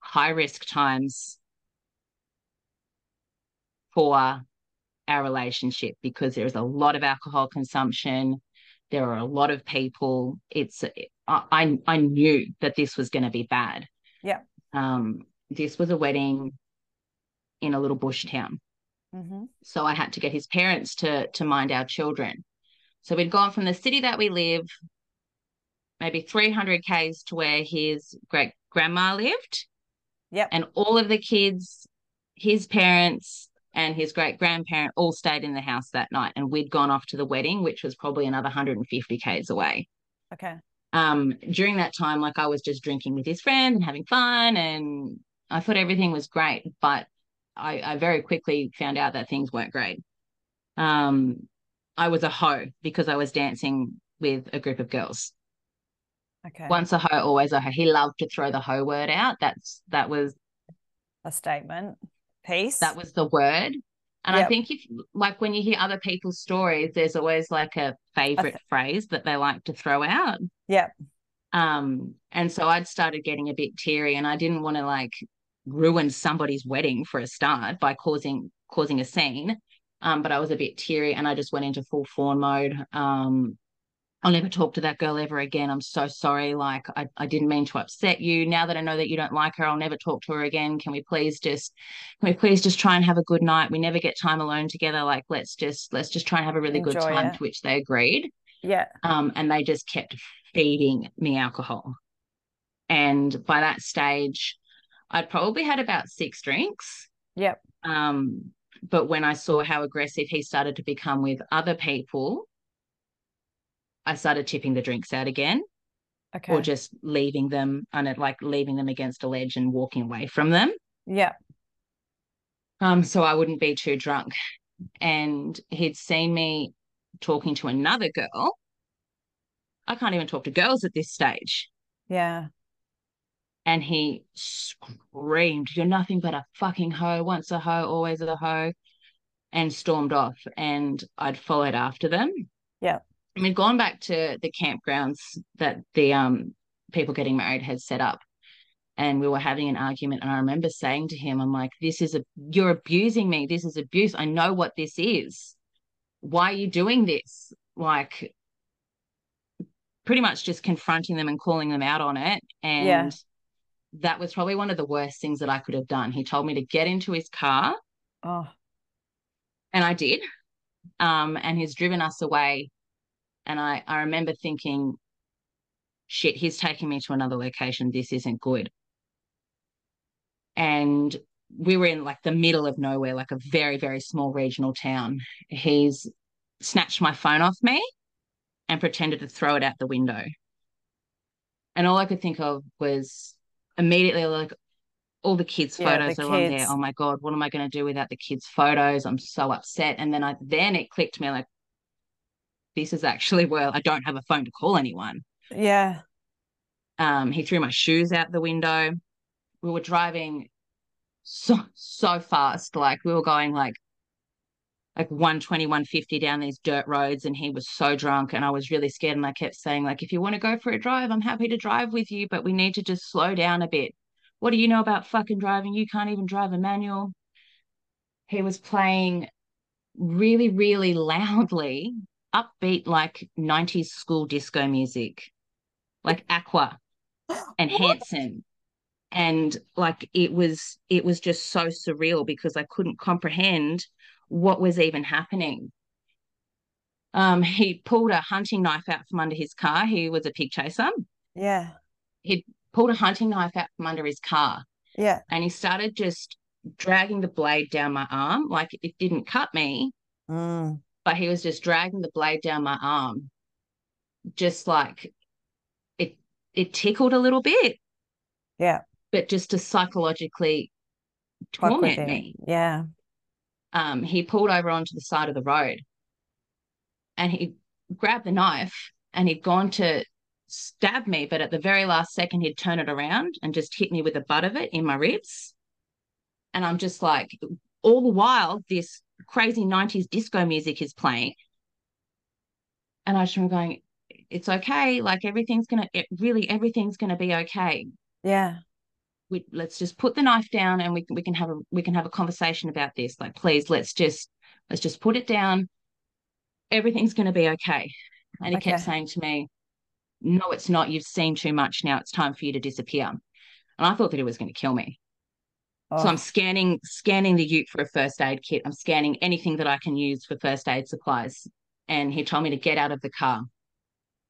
high risk times for our relationship because there is a lot of alcohol consumption. There are a lot of people. It's I I, knew that this was going to be bad. Yeah. Um, this was a wedding in a little bush town hmm so I had to get his parents to to mind our children. So we'd gone from the city that we live, maybe 300 k's to where his great grandma lived, Yep. and all of the kids, his parents and his great grandparent all stayed in the house that night, and we'd gone off to the wedding, which was probably another 150 k's away. Okay. Um, during that time, like I was just drinking with his friend and having fun, and I thought everything was great, but I, I very quickly found out that things weren't great. Um, I was a hoe because I was dancing with a group of girls. Okay. Once a hoe, always a hoe. He loved to throw the hoe word out. That's that was A statement. Peace. that was the word. And I think if like when you hear other people's stories, there's always like a favorite phrase that they like to throw out. Yep. Um, and so I'd started getting a bit teary and I didn't want to like ruin somebody's wedding for a start by causing causing a scene. Um, but I was a bit teary and I just went into full fawn mode. Um, I'll never talk to that girl ever again. I'm so sorry. Like I, I didn't mean to upset you. Now that I know that you don't like her, I'll never talk to her again. Can we please just can we please just try and have a good night? We never get time alone together. Like let's just let's just try and have a really good time it. to which they agreed Yeah. um, and they just kept feeding me alcohol. And by that stage, I'd probably had about six drinks. Yep. Um, but when I saw how aggressive he started to become with other people, I started tipping the drinks out again, Okay. or just leaving them and it like leaving them against a ledge and walking away from them. yeah. Um, so I wouldn't be too drunk. And he'd seen me talking to another girl. I can't even talk to girls at this stage. Yeah. and he screamed, You're nothing but a fucking hoe, once a hoe, always a hoe, and stormed off. And I'd followed after them. Yeah. And we'd gone back to the campgrounds that the um people getting married had set up. And we were having an argument. And I remember saying to him, I'm like, this is a you're abusing me. This is abuse. I know what this is. Why are you doing this? Like pretty much just confronting them and calling them out on it. And Yeah. that was probably one of the worst things that I could have done. He told me to get into his car, Oh, and I did. Um, and he's driven us away. And I, I remember thinking, shit, he's taking me to another location. This isn't good. And we were in like the middle of nowhere, like a very, very small regional town. He's snatched my phone off me and pretended to throw it out the window. And all I could think of was immediately like all the kids' Yeah, photos the are on there. Oh my God, what am I going to do without the kids' photos? I'm so upset. And then I then it clicked me like, this is actually where I don't have a phone to call anyone. yeah. Um, he threw my shoes out the window. We were driving so so fast, like we were going like like 120, 150 down these dirt roads, and he was so drunk, and I was really scared. And I kept saying, like, if you want to go for a drive, I'm happy to drive with you, but we need to just slow down a bit. What do you know about fucking driving? You can't even drive a manual. He was playing really, really loudly, upbeat, like 90s school disco music, like Aqua and Hanson. And like it was, it was just so surreal because I couldn't comprehend what was even happening. Um, he pulled a hunting knife out from under his car. He was a pig chaser. Yeah. He pulled a hunting knife out from under his car Yeah. and he started just dragging the blade down my arm. Like it didn't cut me, Mm. But he was just dragging the blade down my arm, just like it it tickled a little bit, Yeah. but just to psychologically torment me. Yeah. Um, he pulled over onto the side of the road and he grabbed the knife and he'd gone to stab me, but at the very last second he'd turn it around and just hit me with the butt of it in my ribs. And I'm just like, all the while, this crazy 90s disco music is playing. And I just remember going, it's okay. Like everything's gonna it really everything's gonna be okay. Yeah. We let's just put the knife down and we can we can have a we can have a conversation about this. Like, please, let's just let's just put it down. Everything's gonna be okay. And he kept saying to me, No, it's not. You've seen too much now. It's time for you to disappear. And I thought that he was going to kill me. Oh. So Oh, I'm scanning scanning the ute for a first aid kit. I'm scanning anything that I can use for first aid supplies. And he told me to get out of the car.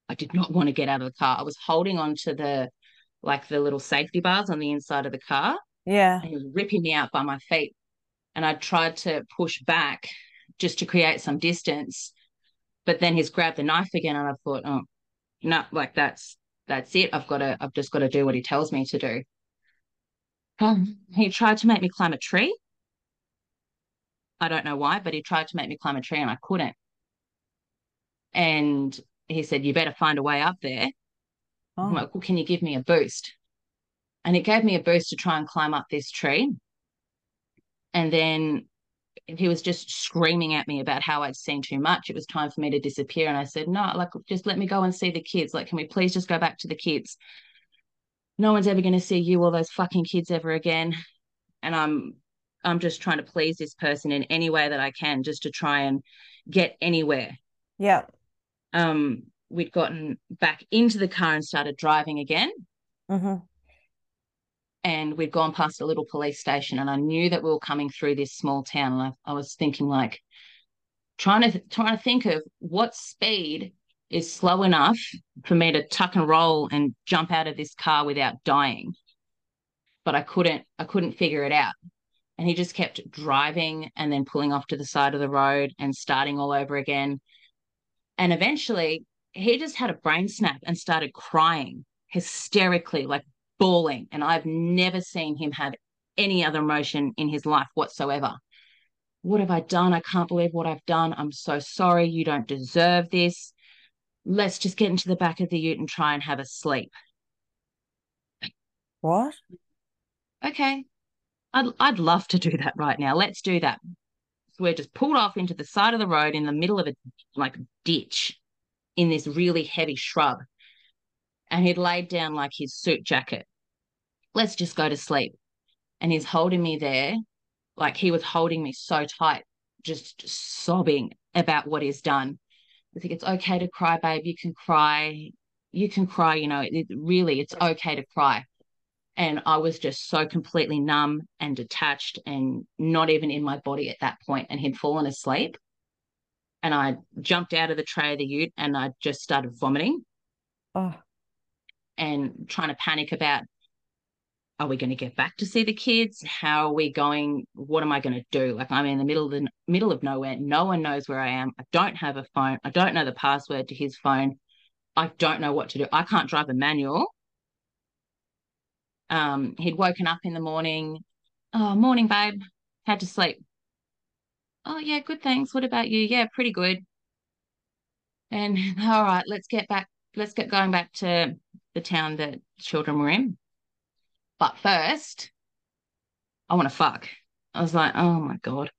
I did not want to get out of the car. I was holding on to the like the little safety bars on the inside of the car yeah. and he was ripping me out by my feet. And I tried to push back just to create some distance. But then he's grabbed the knife again and I thought, oh no, like that's that's it. I've got to I've just got to do what he tells me to do. Um, he tried to make me climb a tree. I don't know why, but he tried to make me climb a tree and I couldn't. And he said, You better find a way up there. I'm Oh, like, Well, can you give me a boost? And it gave me a boost to try and climb up this tree. And then he was just screaming at me about how I'd seen too much. It was time for me to disappear. And I said, No, like, just let me go and see the kids. Like, can we please just go back to the kids? No one's ever going to see you or those fucking kids ever again. And I'm I'm just trying to please this person in any way that I can just to try and get anywhere. yeah. Um, we'd gotten back into the car and started driving again. mm-hmm. And we'd gone past a little police station, and I knew that we were coming through this small town. And I, I was thinking, like, trying to trying to think of what speed is slow enough for me to tuck and roll and jump out of this car without dying. But I couldn't I couldn't figure it out. And he just kept driving and then pulling off to the side of the road and starting all over again. And eventually he just had a brain snap and started crying hysterically, like bawling. And I've never seen him have any other emotion in his life whatsoever. What have I done? I can't believe what I've done. I'm so sorry. You don't deserve this. Let's just get into the back of the ute and try and have a sleep. What? Okay. I'd, I'd love to do that right now. Let's do that. So we're just pulled off into the side of the road in the middle of a like ditch in this really heavy shrub. And he'd laid down like his suit jacket. Let's just go to sleep. And he's holding me there. Like he was holding me so tight, just sobbing about what he's done. I think it's okay to cry, babe. You can cry. you can cry, you know, it, really, it's okay to cry. And I was just so completely numb and detached and not even in my body at that point. And he'd fallen asleep. And I jumped out of the tray of the ute and I just started vomiting. Oh. And trying to panic about are we going to get back to see the kids? How are we going? What am I going to do? Like I'm in the middle of the middle of nowhere. No one knows where I am. I don't have a phone. I don't know the password to his phone. I don't know what to do. I can't drive a manual. Um, he'd woken up in the morning. Oh, morning, babe. Had to sleep. Oh, yeah, good, thanks. What about you? Yeah, pretty good. And all right, let's get back. Let's get going back to the town that children were in. But first, I want to fuck. I was like, oh my God.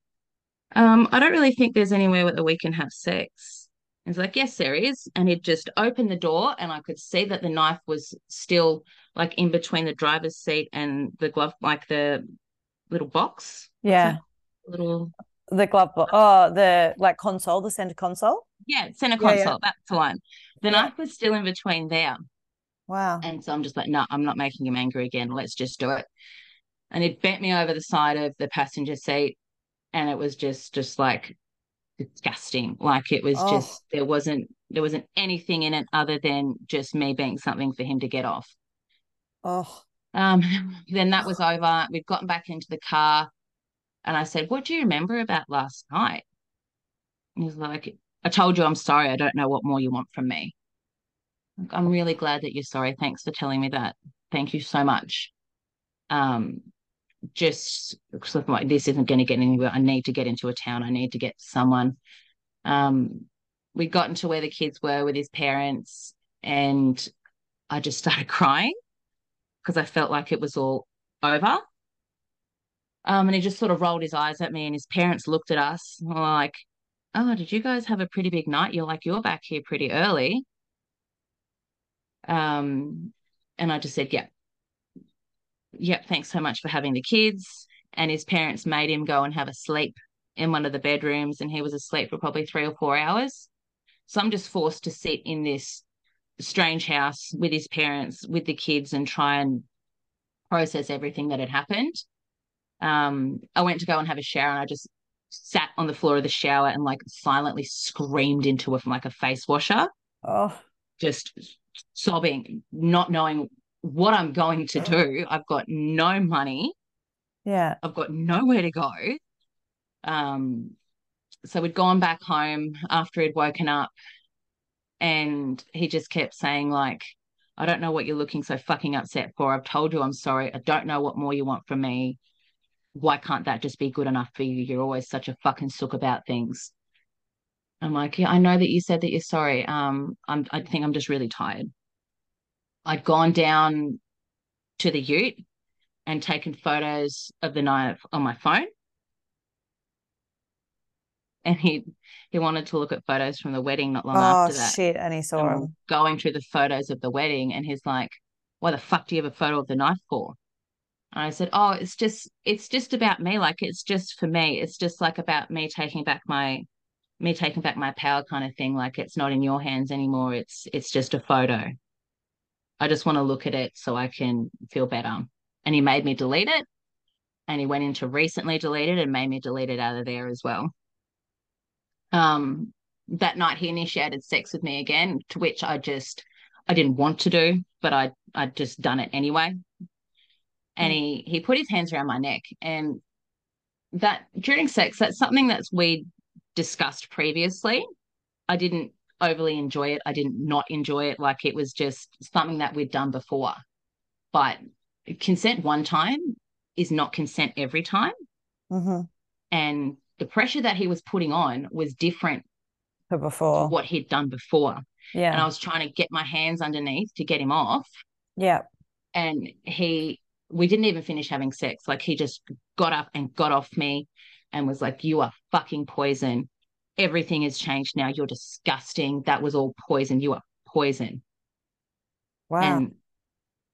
Um, I don't really think there's anywhere that we can have sex. He's like, yes, there is. And he'd just opened the door and I could see that the knife was still like in between the driver's seat and the glove, like the little box. Yeah. Little the glove box. Oh, the like console, the center console. Yeah, center console. Yeah, yeah. That's the one. The knife was still in between there. Wow. And so I'm just like, no, I'm not making him angry again. Let's just do it. And it bent me over the side of the passenger seat. And it was just, just like disgusting. Like it was oh. just, there wasn't, there wasn't anything in it other than just me being something for him to get off. Oh. Um, then that was over. We'd gotten back into the car. And I said, What do you remember about last night? And he was like, I told you I'm sorry. I don't know what more you want from me. I'm really glad that you're sorry. Thanks for telling me that. Thank you so much. Um, just like this isn't going to get anywhere. I need to get into a town. I need to get someone. Um, we got into where the kids were with his parents, and I just started crying because I felt like it was all over. Um, and he just sort of rolled his eyes at me, and his parents looked at us and were like, "Oh, did you guys have a pretty big night? You're like you're back here pretty early." Um, and I just said, yep, yep, thanks so much for having the kids. And his parents made him go and have a sleep in one of the bedrooms, and he was asleep for probably three or four hours. So I'm just forced to sit in this strange house with his parents, with the kids, and try and process everything that had happened. Um, I went to go and have a shower, and I just sat on the floor of the shower and like silently screamed into a like a face washer. Oh, just sobbing, not knowing what I'm going to do. I've got no money. Yeah. I've got nowhere to go. Um, so we'd gone back home after he'd woken up and he just kept saying, like, I don't know what you're looking so fucking upset for. I've told you I'm sorry. I don't know what more you want from me. Why can't that just be good enough for you? You're always such a fucking sook about things. I'm like, yeah, I know that you said that you're sorry. Um, I'm, I think I'm just really tired. I'd gone down to the ute and taken photos of the knife on my phone. And he he wanted to look at photos from the wedding not long oh, after that. shit. And he saw and him. Going through the photos of the wedding and he's like, Why the fuck do you have a photo of the knife for? And I said, Oh, it's just it's just about me. Like it's just for me. It's just like about me taking back my me taking back my power kind of thing like it's not in your hands anymore. It's it's just a photo. I just want to look at it so i can feel better. And he made me delete it. And he went into recently deleted and made me delete it out of there as well. Um that night he initiated sex with me again to which i just i didn't want to do but i i'd just done it anyway. And he he put his hands around my neck. And that during sex that's something that's we discussed previously. I didn't overly enjoy it. I didn't not enjoy it. Like it was just something that we'd done before. But consent one time is not consent every time. Mm-hmm. And the pressure that he was putting on was different to before what he'd done before. Yeah. And I was trying to get my hands underneath to get him off. Yeah. And he, we didn't even finish having sex. Like he just got up and got off me and was like, You are fucking poison. Everything has changed now. You're disgusting. That was all poison. You are poison. Wow. And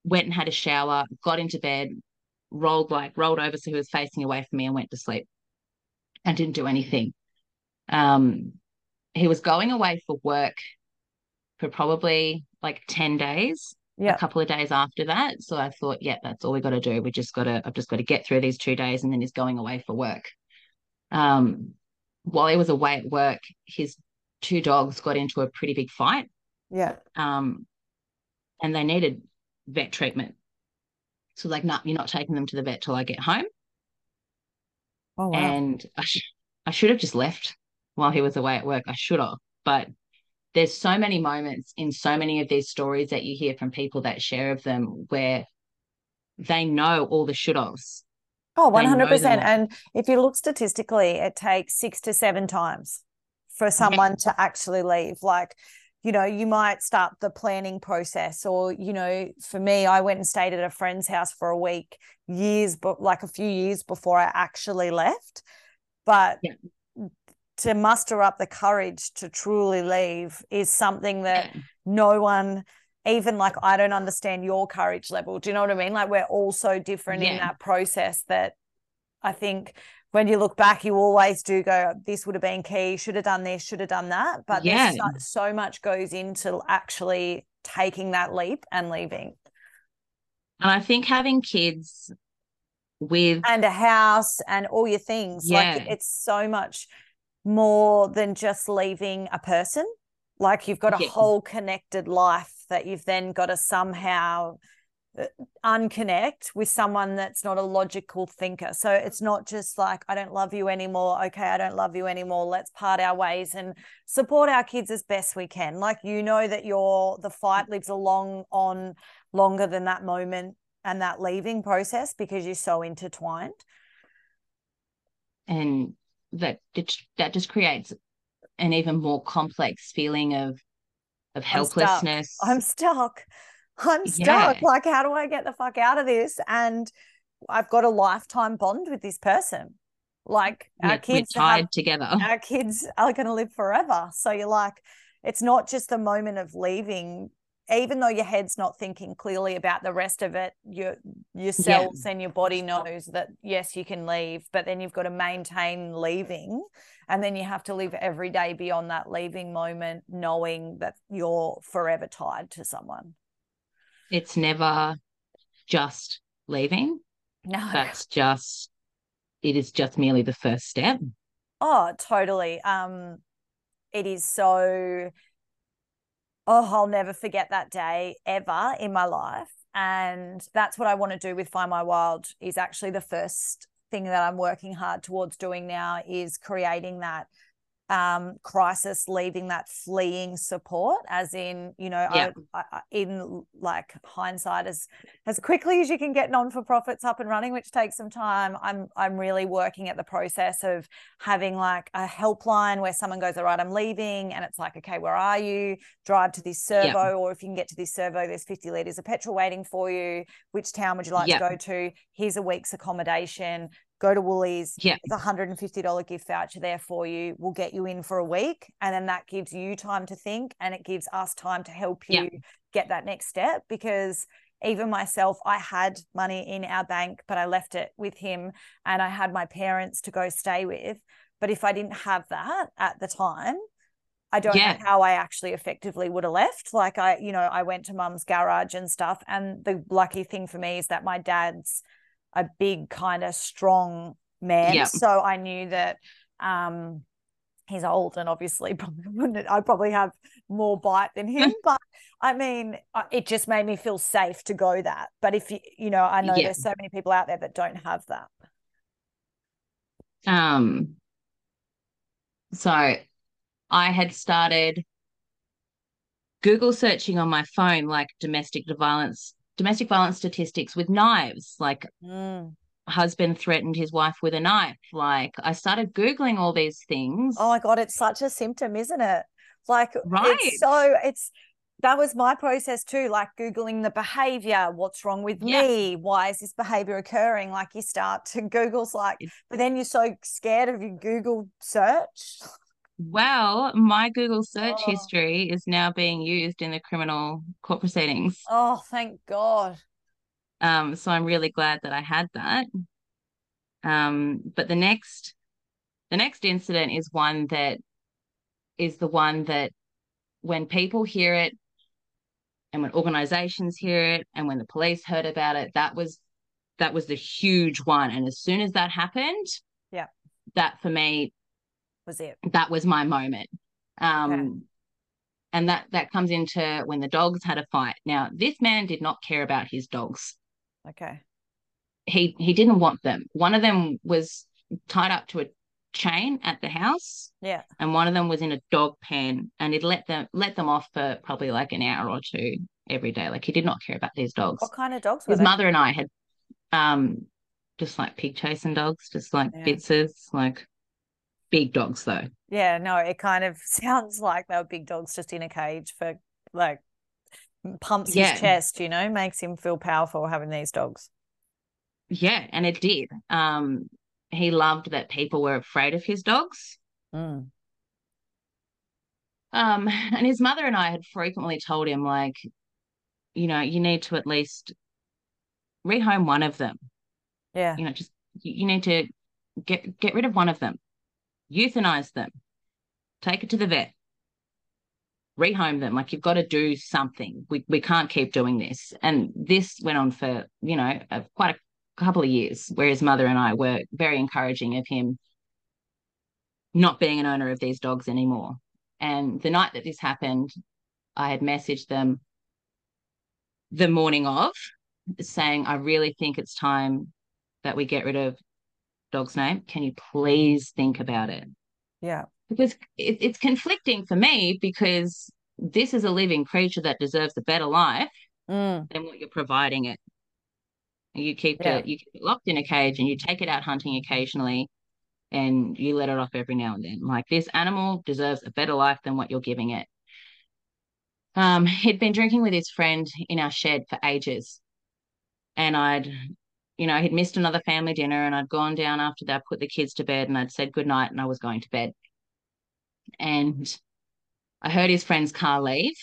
went and had a shower, got into bed, rolled like rolled over so he was facing away from me and went to sleep and didn't do anything. Um, he was going away for work for probably like 10 days Yeah. a couple of days after that. So I thought, yeah, that's all we got to do. We just got to, I've just got to get through these two days and then he's going away for work. Um, while he was away at work, his two dogs got into a pretty big fight. Yeah. Um, and they needed vet treatment. So like, no, you're not taking them to the vet till I get home. Oh wow. And I, sh- I should have just left while he was away at work. I should have, but there's so many moments in so many of these stories that you hear from people that share of them where they know all the should haves. Oh, 100%. And if you look statistically, it takes six to seven times for someone to actually leave. Like, you know, you might start the planning process, or, you know, for me, I went and stayed at a friend's house for a week, years, but like a few years before I actually left. But Yeah. to muster up the courage to truly leave is something that Yeah. no one even like I don't understand your courage level. Do you know what I mean? Like we're all so different in that process that I think when you look back, you always do go, this would have been key, should have done this, should have done that. But Yeah. so, so much goes into actually taking that leap and leaving. And I think having kids with And a house and all your things. Like Yeah. it's so much more than just leaving a person. Like you've got a Yeah. whole connected life that you've then got to somehow uh, unconnect with someone that's not a logical thinker. So it's not just like, I don't love you anymore. Okay, I don't love you anymore. Let's part our ways and support our kids as best we can. Like you know that your the fight lives along on longer than that moment and that leaving process because you're so intertwined. and that that just creates an even more complex feeling of of I'm stuck. helplessness. I'm stuck. I'm stuck. Yeah. Like, how do I get the fuck out of this? And I've got a lifetime bond with this person. Like our kids tied have, together. our kids are going to live forever. So you're like, it's not just the moment of leaving. Even though your head's not thinking clearly about the rest of it, your your cells and your body knows that yes, you can leave, but then you've got to maintain leaving, and then you have to live every day beyond that leaving moment, knowing that you're forever tied to someone. It's never just leaving. No, That's just it is just merely the first step. Oh, totally. Um, it is so. Oh, I'll never forget that day ever in my life, and that's what I want to do with Find My Wild. Is actually the first thing that I'm working hard towards doing now is creating that um crisis leaving that fleeing support as in you know Yeah. I, I, in like hindsight as as quickly as you can get non-for-profits up and running which takes some time i'm i'm really working at the process of having like a helpline where someone goes all right i'm leaving and it's like okay where are you? Drive to this servo or if you can get to this servo there's 50 liters of petrol waiting for you. Which town would you like Yeah. to go to? Here's a week's accommodation go to woolies Yeah. there's a $150 gift voucher there for you. We'll get you in for a week. And then that gives you time to think and it gives us time to help you Yeah. get that next step. Because even myself, I had money in our bank, but I left it with him and I had my parents to go stay with. But if I didn't have that at the time, I don't Yeah. know how I actually effectively would have left. Like I, you know, I went to mum's garage and stuff. And the lucky thing for me is that my dad's a big kind of strong man. Yeah. So I knew that um he's old and obviously probably wouldn't I probably have more bite than him. but I mean, it just made me feel safe to go that. But if you, you know, I know Yeah. there's so many people out there that don't have that. Um so I had started Google searching on my phone like domestic violence domestic violence statistics with knives like Mm. husband threatened his wife with a knife like I started googling all these things Oh my god, it's such a symptom, isn't it? Like Right. it's so it's that was my process too, like Googling the behavior, what's wrong with Yeah. me? Why is this behavior occurring? Like you start to Google's like, but then you're so scared of your Google search. well my Google search Oh. history is now being used in the criminal court proceedings Oh, thank God. Um, so I'm really glad that I had that. Um, but the next the next incident is one that is the one that when people hear it, and when organizations hear it and when the police heard about it that was that was the huge one and as soon as that happened yeah that for me was it that was my moment um okay. and that that comes into when the dogs had a fight now this man did not care about his dogs okay he he didn't want them one of them was tied up to a chain at the house. Yeah. And one of them was in a dog pen and he'd let them let them off for probably like an hour or two every day. Like he did not care about these dogs. What kind of dogs His they? mother and I had um just like pig chasing dogs, just like yeah. Bitzers, like big dogs though. Yeah, no, it kind of sounds like they were big dogs just in a cage for like pumps yeah. his chest, you know, makes him feel powerful having these dogs. Yeah, and it did. Um, he loved that people were afraid of his dogs. Mm. Um, and his mother and I had frequently told him, like, you know, you need to at least rehome one of them. Yeah. You know, just you need to get get rid of one of them, euthanize them, take it to the vet, rehome them. Like you've got to do something. We we can't keep doing this. And this went on for you know a, quite a couple of years where his mother and I were very encouraging of him not being an owner of these dogs anymore. And the night that this happened, I had messaged them the morning of saying, I really think it's time that we get rid of dog's name. Can you please think about it? Yeah. Because it, it's conflicting for me because this is a living creature that deserves a better life mm. than what you're providing it. You keep yeah. it you keep it locked in a cage and you take it out hunting occasionally and you let it off every now and then. Like this animal deserves a better life than what you're giving it. Um, he'd been drinking with his friend in our shed for ages. And I'd, you know, he'd missed another family dinner and I'd gone down after that, put the kids to bed and I'd said goodnight and I was going to bed. And I heard his friend's car leave.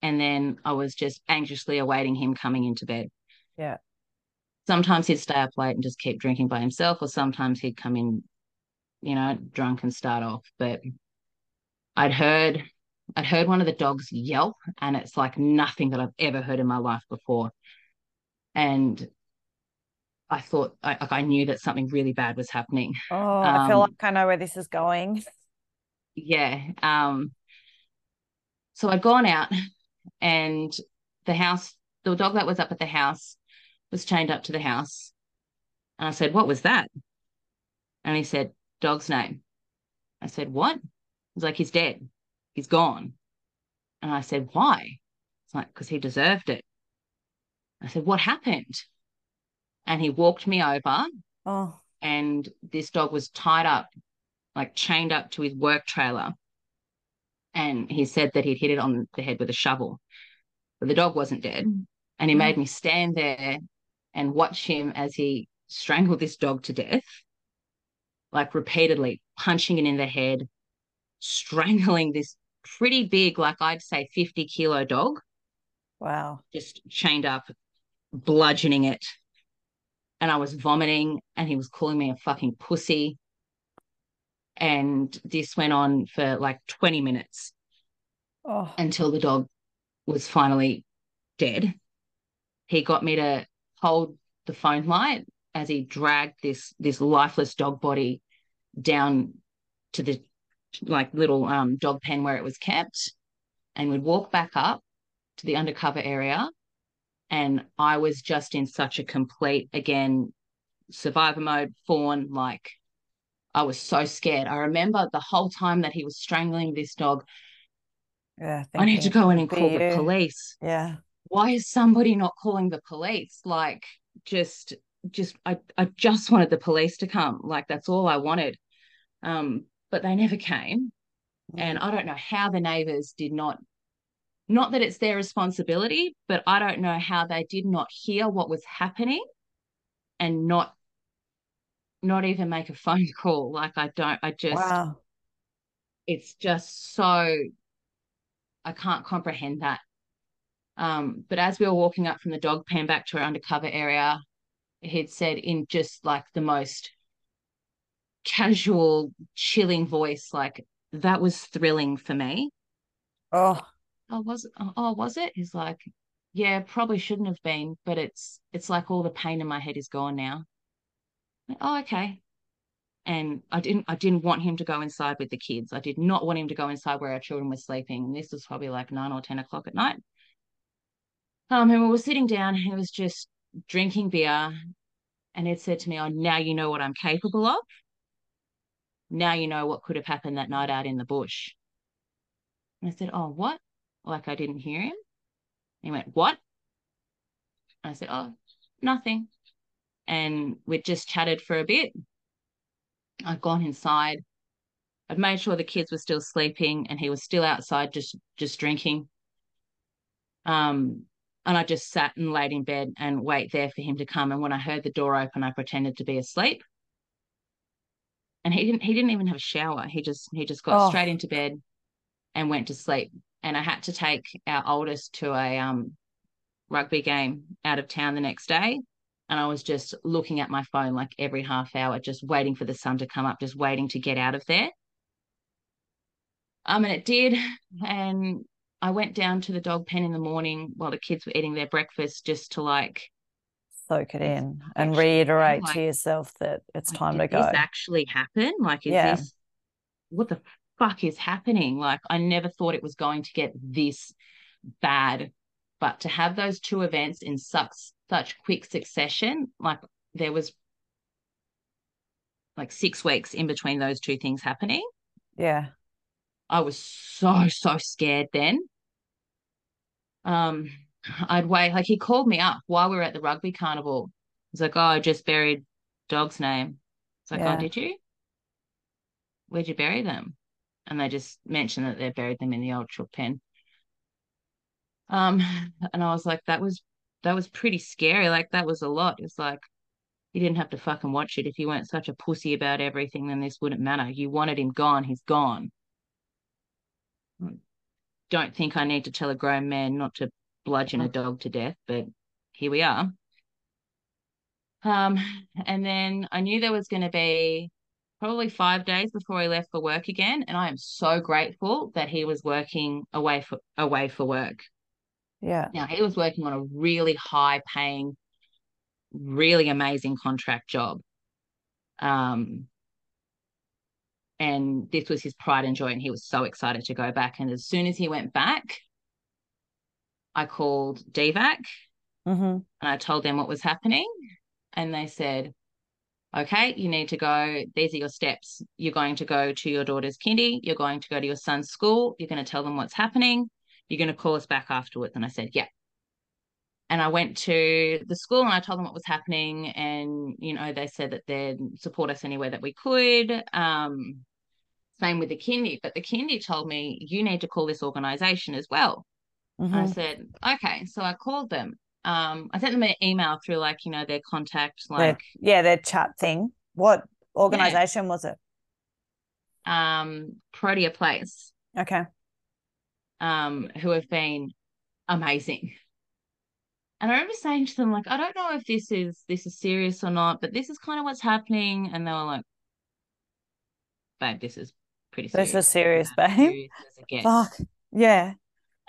And then I was just anxiously awaiting him coming into bed. Yeah. Sometimes he'd stay up late and just keep drinking by himself, or sometimes he'd come in, you know, drunk and start off. But I'd heard I'd heard one of the dogs yelp, and it's like nothing that I've ever heard in my life before. And I thought I, I knew that something really bad was happening. Oh, um, I feel um, like I know where this is going. Yeah. Um. So I'd gone out, and the house, the dog that was up at the house, was chained up to the house. And I said, What was that? And he said, Dog's name. I said, What? He's like, He's dead. He's gone. And I said, Why? It's like, Because he deserved it. I said, What happened? And he walked me over. Oh. And this dog was tied up, like chained up to his work trailer. And he said that he'd hit it on the head with a shovel. But the dog wasn't dead. And he mm. made me stand there and watch him as he strangled this dog to death, like repeatedly punching it in the head, strangling this pretty big, like I'd say 50 kilo dog. Wow. Just chained up, bludgeoning it. And I was vomiting, and he was calling me a fucking pussy. And this went on for like 20 minutes oh. until the dog was finally dead. He got me to hold the phone light as he dragged this this lifeless dog body down to the like little um, dog pen where it was kept and would walk back up to the undercover area and i was just in such a complete again survivor mode fawn like i was so scared i remember the whole time that he was strangling this dog yeah i need to go in and call you. the police yeah why is somebody not calling the police? Like, just, just, I, I just wanted the police to come. Like, that's all I wanted. Um, but they never came. And I don't know how the neighbors did not, not that it's their responsibility, but I don't know how they did not hear what was happening and not, not even make a phone call. Like, I don't, I just, wow. it's just so, I can't comprehend that um, but as we were walking up from the dog pen back to our undercover area, he'd said in just like the most casual, chilling voice, like, that was thrilling for me. Oh. Oh, was it? Oh, was it? He's like, yeah, probably shouldn't have been, but it's it's like all the pain in my head is gone now. Like, oh, okay. And I didn't I didn't want him to go inside with the kids. I did not want him to go inside where our children were sleeping. This was probably like nine or ten o'clock at night. Um, and we were sitting down, he was just drinking beer, and it said to me, "Oh, now you know what I'm capable of. Now you know what could have happened that night out in the bush." And I said, "Oh, what?" Like I didn't hear him. He went, What? I said, Oh, nothing. And we'd just chatted for a bit. I'd gone inside. I'd made sure the kids were still sleeping and he was still outside just just drinking. Um, and I just sat and laid in bed and wait there for him to come. And when I heard the door open, I pretended to be asleep. And he didn't he didn't even have a shower. He just he just got oh. straight into bed and went to sleep and I had to take our oldest to a um, rugby game out of town the next day. And I was just looking at my phone like every half hour, just waiting for the sun to come up, just waiting to get out of there. Um, and it did. And I went down to the dog pen in the morning while the kids were eating their breakfast just to like soak it in and reiterate like, to yourself that it's time to go. This actually happen? Like, is yeah. this what the fuck is happening? Like, I never thought it was going to get this bad. But to have those two events in such such quick succession, like there was like six weeks in between those two things happening. Yeah. I was so, so scared then. Um, I'd wait, like he called me up while we were at the rugby carnival. He's like, Oh, I just buried dog's name. It's like, oh, yeah. Oh, did you? Where'd you bury them? And they just mentioned that they buried them in the old chook pen. Um, and I was like, that was that was pretty scary. Like that was a lot. It's like you didn't have to fucking watch it. If you weren't such a pussy about everything, then this wouldn't matter. You wanted him gone, he's gone. Don't think I need to tell a grown man not to bludgeon a dog to death, but here we are. Um, and then I knew there was going to be probably five days before he left for work again. And I am so grateful that he was working away for away for work. Yeah. Now he was working on a really high paying, really amazing contract job. Um and this was his pride and joy, and he was so excited to go back. And as soon as he went back, I called DVAC mm-hmm. and I told them what was happening. And they said, okay, you need to go, these are your steps. You're going to go to your daughter's kindy, you're going to go to your son's school, you're going to tell them what's happening, you're going to call us back afterwards. And I said, yeah. And I went to the school and I told them what was happening. And, you know, they said that they'd support us anywhere that we could. Um, same with the kindy. But the kindy told me, you need to call this organization as well. Mm-hmm. I said, okay. So I called them um I sent them an email through like, you know, their contact like their, yeah, their chat thing. What organization yeah. was it? Um Protea Place. Okay. Um, who have been amazing. And I remember saying to them, like, I don't know if this is this is serious or not, but this is kind of what's happening. And they were like, babe, this is pretty serious. This is serious, babe. Serious Fuck. Yeah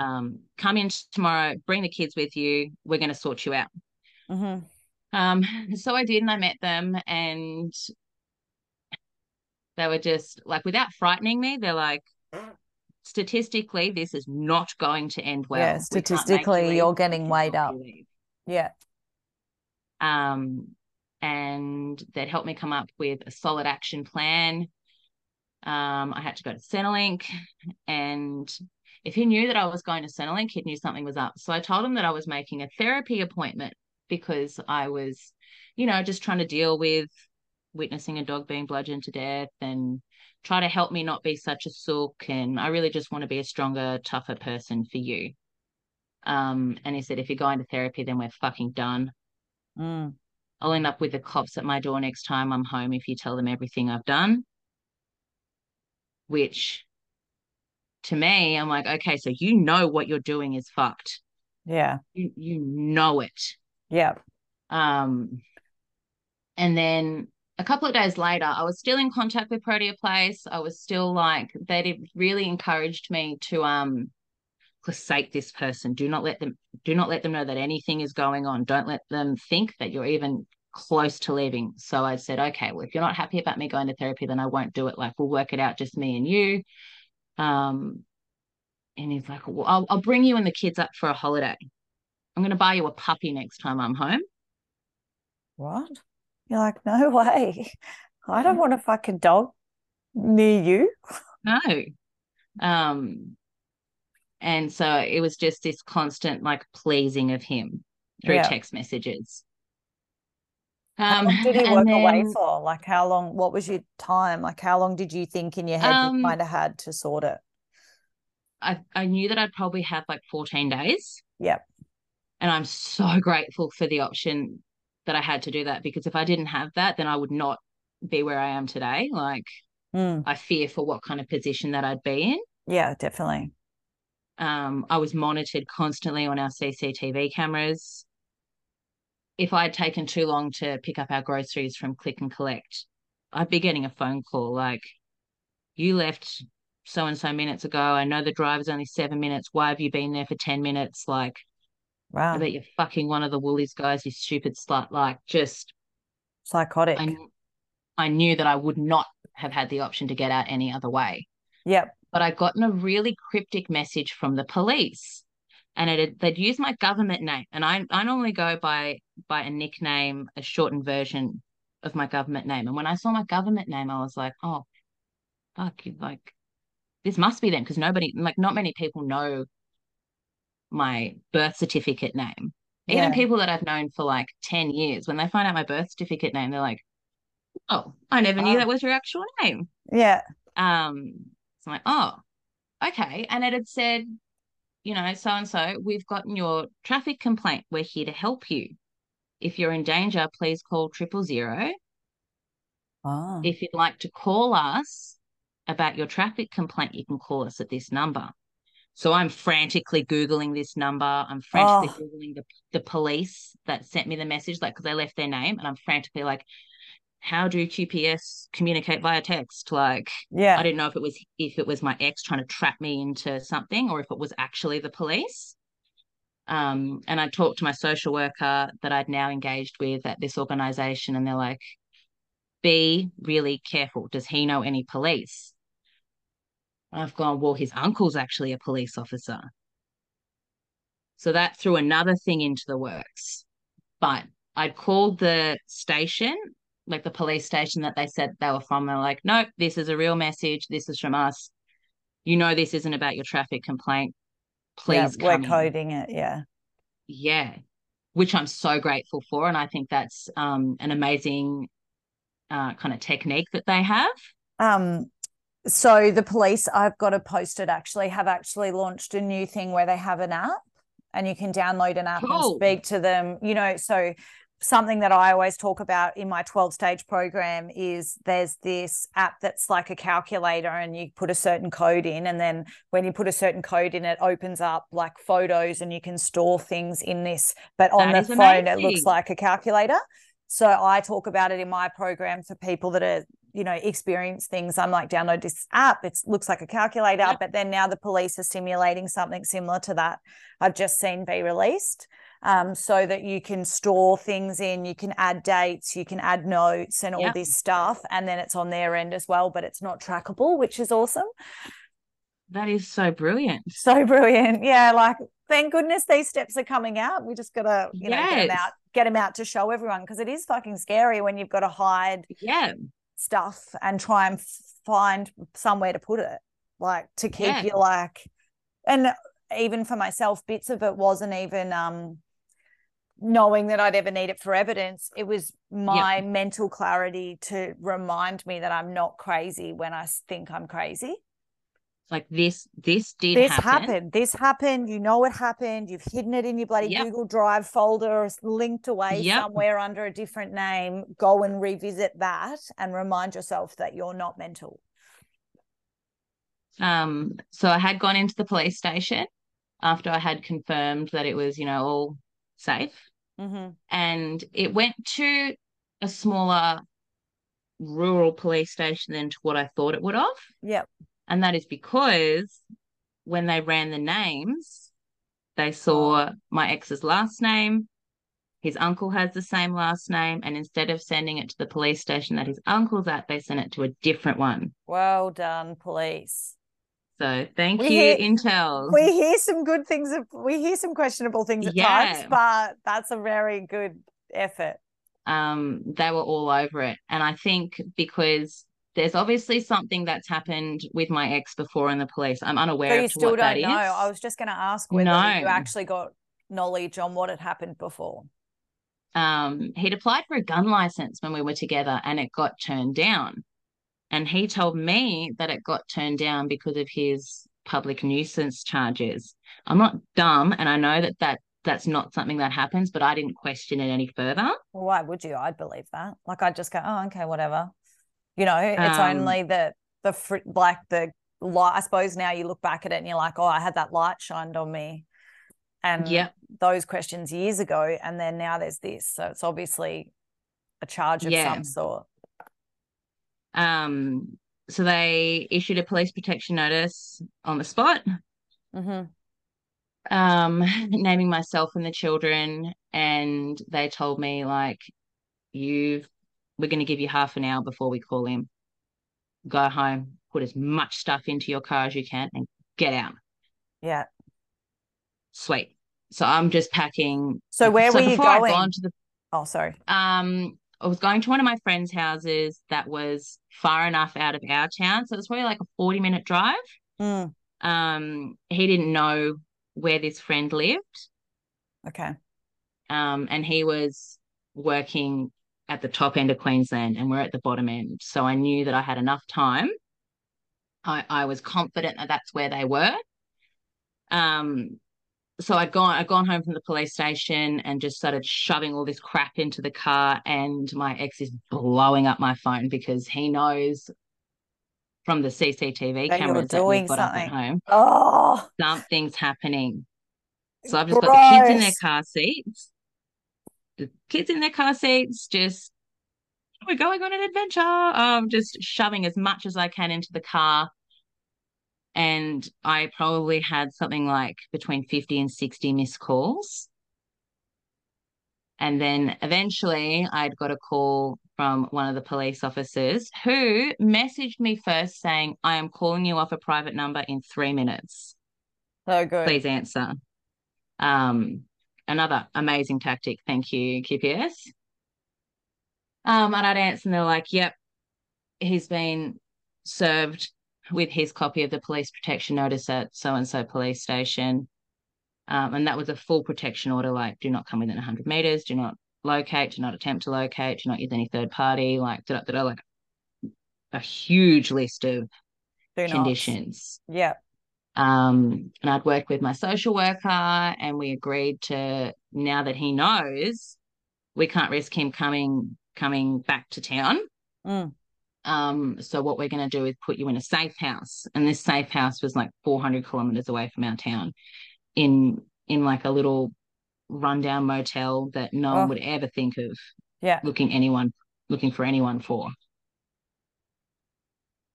um, come in tomorrow, bring the kids with you. We're going to sort you out. Mm-hmm. Um, so I did, and I met them, and they were just like, without frightening me, they're like, statistically, this is not going to end well. Yeah, statistically, you you're getting weighed up. Yeah. Um, and they'd helped me come up with a solid action plan. Um, I had to go to Centrelink and if he knew that I was going to Centrelink, he knew something was up. So I told him that I was making a therapy appointment because I was, you know, just trying to deal with witnessing a dog being bludgeoned to death and try to help me not be such a sook. And I really just want to be a stronger, tougher person for you. Um, and he said, if you're going to therapy, then we're fucking done. Mm. I'll end up with the cops at my door next time I'm home if you tell them everything I've done. Which to me, I'm like, okay, so you know what you're doing is fucked. Yeah. You, you know it. Yeah. Um, and then a couple of days later, I was still in contact with Protea Place. I was still like, they really encouraged me to um forsake this person. Do not let them do not let them know that anything is going on. Don't let them think that you're even close to leaving. So I said, okay, well, if you're not happy about me going to therapy, then I won't do it. Like we'll work it out, just me and you. Um, and he's like, well, I'll, I'll bring you and the kids up for a holiday. I'm going to buy you a puppy next time I'm home. What? You're like, no way. I don't want a fucking dog near you. No. Um, and so it was just this constant like pleasing of him through yeah. text messages. Um, how did he work then, away for? Like, how long? What was your time? Like, how long did you think in your head um, you kind of had to sort it? I I knew that I'd probably have like 14 days. Yep. And I'm so grateful for the option that I had to do that because if I didn't have that, then I would not be where I am today. Like, mm. I fear for what kind of position that I'd be in. Yeah, definitely. Um, I was monitored constantly on our CCTV cameras. If I had taken too long to pick up our groceries from click and collect, I'd be getting a phone call like, you left so and so minutes ago. I know the driver's only seven minutes. Why have you been there for 10 minutes? Like, wow. I bet you're fucking one of the Woolies guys, you stupid slut. Like, just psychotic. I, I knew that I would not have had the option to get out any other way. Yep but I'd gotten a really cryptic message from the police and it they'd use my government name and I, I normally go by by a nickname a shortened version of my government name and when i saw my government name i was like oh fuck you. like this must be them because nobody like not many people know my birth certificate name even yeah. people that i've known for like 10 years when they find out my birth certificate name they're like oh i never knew oh. that was your actual name yeah um so I'm like, oh, okay. And it had said, you know, so and so, we've gotten your traffic complaint. We're here to help you. If you're in danger, please call triple zero. Oh. If you'd like to call us about your traffic complaint, you can call us at this number. So I'm frantically Googling this number. I'm frantically oh. Googling the, the police that sent me the message, like, because they left their name. And I'm frantically like, how do QPS communicate via text? Like, yeah, I didn't know if it was if it was my ex trying to trap me into something or if it was actually the police. Um, and I talked to my social worker that I'd now engaged with at this organization, and they're like, "Be really careful. Does he know any police?" I've gone, well, his uncle's actually a police officer. So that threw another thing into the works. But I'd called the station like the police station that they said they were from. They're like, nope, this is a real message. This is from us. You know, this isn't about your traffic complaint. Please, yeah, we're coding in. it. Yeah, yeah, which I'm so grateful for, and I think that's um, an amazing uh, kind of technique that they have. Um, so the police, I've got to post it. Actually, have actually launched a new thing where they have an app and you can download an app cool. and speak to them you know so something that I always talk about in my 12 stage program is there's this app that's like a calculator and you put a certain code in and then when you put a certain code in it opens up like photos and you can store things in this but on that the phone amazing. it looks like a calculator. So I talk about it in my program for people that are you know experience things. I'm like download this app. It looks like a calculator yep. but then now the police are simulating something similar to that. I've just seen be released um, so that you can store things in, you can add dates, you can add notes and all yep. this stuff. And then it's on their end as well, but it's not trackable, which is awesome. That is so brilliant. So brilliant. Yeah. Like, thank goodness these steps are coming out. We just got to, you yes. know, get them out, get them out to show everyone because it is fucking scary when you've got to hide yeah. stuff and try and find somewhere to put it, like to keep yeah. you like, and even for myself, bits of it wasn't even um knowing that I'd ever need it for evidence. It was my yep. mental clarity to remind me that I'm not crazy when I think I'm crazy. Like this, this did this happen. happened. This happened. You know it happened. You've hidden it in your bloody yep. Google Drive folder, linked away yep. somewhere under a different name. Go and revisit that and remind yourself that you're not mental. Um, so I had gone into the police station after I had confirmed that it was, you know, all safe. Mm-hmm. And it went to a smaller rural police station than to what I thought it would have. Yep. And that is because when they ran the names, They saw my ex's last name. His uncle has the same last name. And instead of sending it to the police station that his uncle's at, they sent it to a different one. Well done, police. So thank We you, hear- Intel. We hear some good things. We hear some questionable things at Yeah. times, but that's a very good effort. um, they were all over it. And I think because there's obviously something that's happened with my ex before in the police. I'm unaware So you of still what don't is. know. I was just going to ask whether No. you actually got knowledge on what had happened before. um, he'd applied for a gun license when we were together and it got turned down. And he told me that it got turned down because of his public nuisance charges. I'm not dumb and I know that, that that's not something that happens, but I didn't question it any further. Well, why would you? I'd believe that. Like I'd just go, oh, okay, whatever. You know, it's Um, only the the fr- like the light. I suppose now you look back at it and you're like, oh, I had that light shined on me, and Yep. those questions years ago, and then now there's this. So it's obviously a charge of Yeah. some sort. Um, so they issued a police protection notice on the spot. hmm um naming myself and the children and they told me like you we're going to give you half an hour before we call him go home put as much stuff into your car as you can and get out Yeah. sweet so i'm just packing So where were you going? the Oh, sorry. um I was going to one of my friends' houses that was far enough out of our town so it was probably like a 40 minute drive Mm, um he didn't know where this friend lived okay. um, and he was working at the top end of Queensland and we're at the bottom end. So I knew that I had enough time. I, I was confident that that's where they were. Um, so I'd gone I'd gone home from the police station and just started shoving all this crap into the car and my ex is blowing up my phone because he knows from the CCTV That cameras that we've got up at home Oh, something's happening. So I've just got the kids in their car seats. The kids in their car seats, just we're going on an adventure. Um, just shoving as much as I can into the car. And I probably had something like between 50 and 60 missed calls. And then eventually I'd got a call from one of the police officers who messaged me first saying, I am calling you off a private number in three minutes Oh, good. please answer. Um, another amazing tactic. Thank you, QPS. Um, and I'd answer and they're like, yep, he's been served with his copy of the police protection notice at so and so police station. Um, and that was a full protection order like, do not come within 100 meters, do not locate, do not attempt to locate, do not use any third party, like, da, da, da, like a huge list of Do not. conditions. Yeah. Um, and I'd worked with my social worker, and we agreed to now that he knows we can't risk him coming coming back to town. Mm. Um, so what we're going to do is put you in a safe house, and this safe house was like 400 kilometers away from our town, in in like a little rundown motel that no Oh. one would ever think of Yeah. looking anyone looking for anyone for.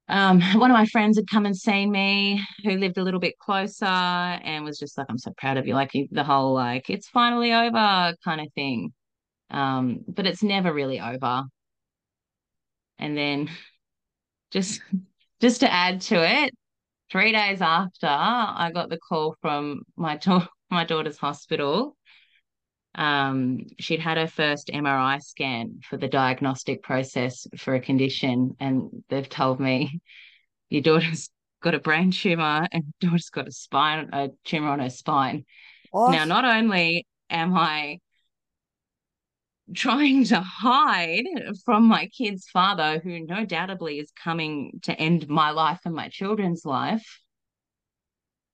Um, one of my friends had come and seen me who lived a little bit closer and was just like, I'm so proud of you. Like the whole like, it's finally over kind of thing. Um, but it's never really over. And then just just to add to it, three days after I got the call from my da- my daughter's hospital. Um, she'd had her first MRI scan for the diagnostic process for a condition, and they've told me your daughter's got a brain tumor and your daughter's got a spine a tumor on her spine. What? Now, not only am I trying to hide from my kid's father, who no doubtably is coming to end my life and my children's life,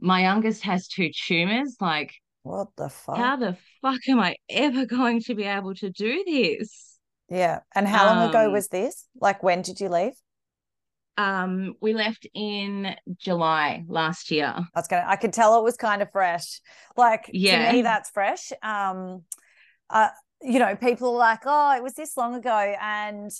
my youngest has two tumors. Like, what the fuck? how the fuck am I ever going to be able to do this? yeah. And how long ago Um, was this? Like, when did you leave? Um, we left in July last year. I was gonna. I could tell it was kind of fresh. Like to Yeah. me, that's fresh. Um, uh, you know, people are like, "Oh, it was this long ago," and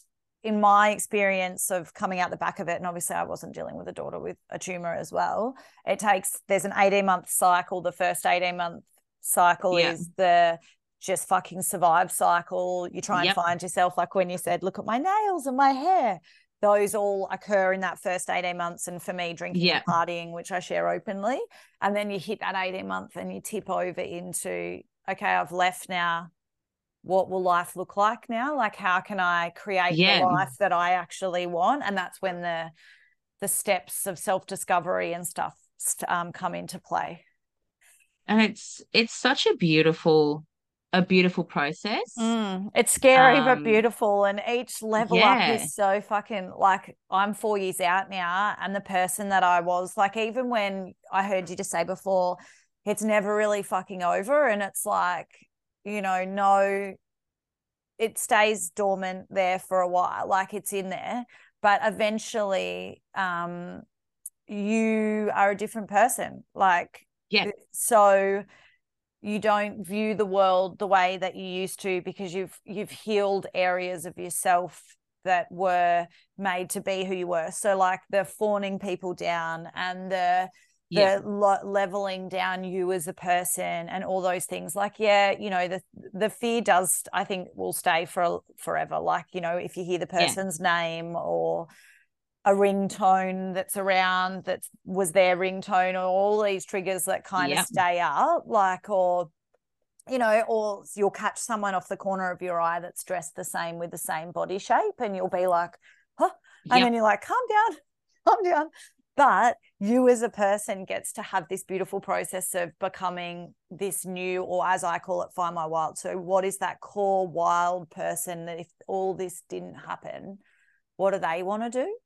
in my experience of coming out the back of it, and obviously I wasn't dealing with a daughter with a tumor as well. It takes there's an eighteen month cycle. The first eighteen month cycle Yeah. is the just fucking survive cycle. You try and Yep. find yourself, like when you said, look at my nails and my hair. Those all occur in that first 18 months. And for me, drinking Yeah. and partying, which I share openly. And then you hit that 18 month and you tip over into, okay, I've left now. What will life look like now? Like, how can I create Yeah. the life that I actually want? And that's when the the steps of self discovery and stuff um, come into play. And it's it's such a beautiful a beautiful process. Mm, it's scary but Um, beautiful, and each level up is so fucking like I'm four years out now, and the person that I was, like, even when I heard you just say before, it's never really fucking over, and it's like, you know, no, it stays dormant there for a while, like it's in there, but eventually, um, you are a different person, like Yeah. so you don't view the world the way that you used to because you've you've healed areas of yourself that were made to be who you were so like the fawning people down and the Yeah. the lo- leveling down you as a person and all those things like yeah you know the the fear does i think will stay for forever like you know if you hear the Yeah. person's name or a ringtone that's around that was their ringtone or all these triggers that kind Yep. of stay up like or you know or you'll catch someone off the corner of your eye that's dressed the same with the same body shape and you'll be like huh and then you're like calm down calm down but you as a person gets to have this beautiful process of becoming this new or as i call it find my wild. So what is that core wild person that if all this didn't happen what do they want to do?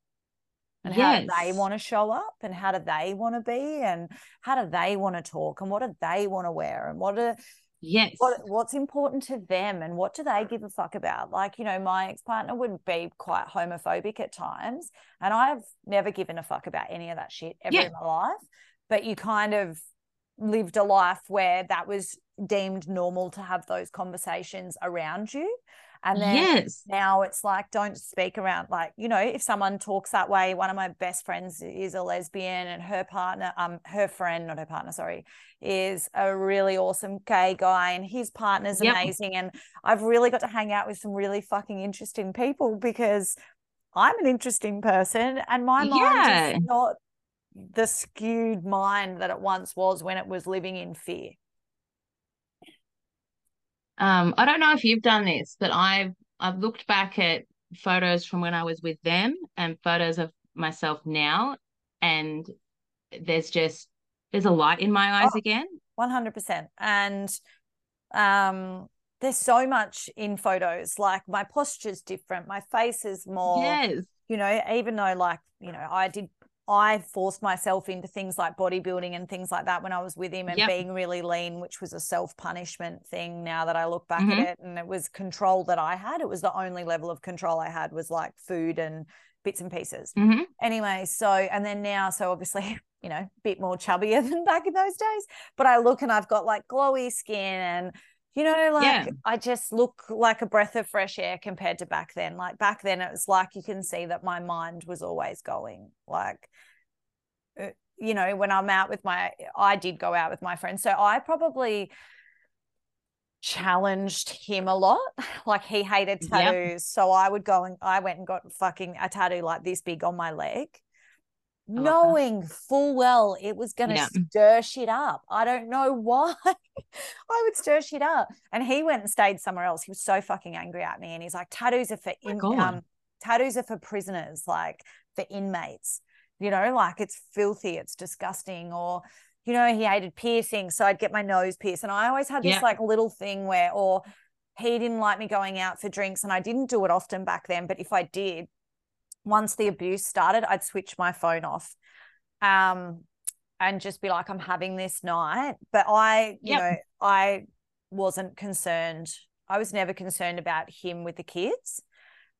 And how do they want to show up? And how do they want to be? And how do they want to talk? And what do they want to wear? And what do Yes. what what's important to them and what do they give a fuck about like you know my ex-partner would be quite homophobic at times and i've never given a fuck about any of that shit ever Yeah. in my life but you kind of lived a life where that was deemed normal to have those conversations around you and then yes. now it's like don't speak around like you know if someone talks that way one of my best friends is a lesbian and her partner um her friend not her partner sorry is a really awesome gay guy and his partner's Yep. amazing and i've really got to hang out with some really fucking interesting people because i'm an interesting person and my mind Yeah. is not the skewed mind that it once was when it was living in fear Um, I don't know if you've done this, but I've I've looked back at photos from when I was with them and photos of myself now, and there's just there's a light in my eyes Oh. again. 100% and um there's so much in photos like my posture's different my face is more Yes. you know even though like you know i did i forced myself into things like bodybuilding and things like that when i was with him and Yep. being really lean which was a self-punishment thing now that i look back Mhm. at it. And it was control that i had. It was the only level of control i had was like food and bits and pieces. Hmm anyway so and then now so obviously you know a bit more chubbier than back in those days. But i look and i've got like glowy skin and you know like Yeah. i just look like a breath of fresh air compared to back then. Like back then it was like you can see that my mind was always going like uh, you know when i'm out with my i did go out with my friends. So i probably challenged him a lot. Like he hated tattoos. So i would go and i went and got fucking a tattoo like this big on my leg. Knowing full well it was going to Yeah. stir shit up. I don't know why i would stir shit up. And he went and stayed somewhere else. He was so fucking angry at me and he's like tattoos are for in, um tattoos are for prisoners like for inmates. You know like it's filthy it's disgusting or you know he hated piercing so i'd get my nose pierced. And i always had this Yeah. like little thing where or he didn't like me going out for drinks and i didn't do it often back then but if i did once the abuse started i'd switch my phone off um and just be like i'm having this night. But i you Yep. know i wasn't concerned. I was never concerned about him with the kids.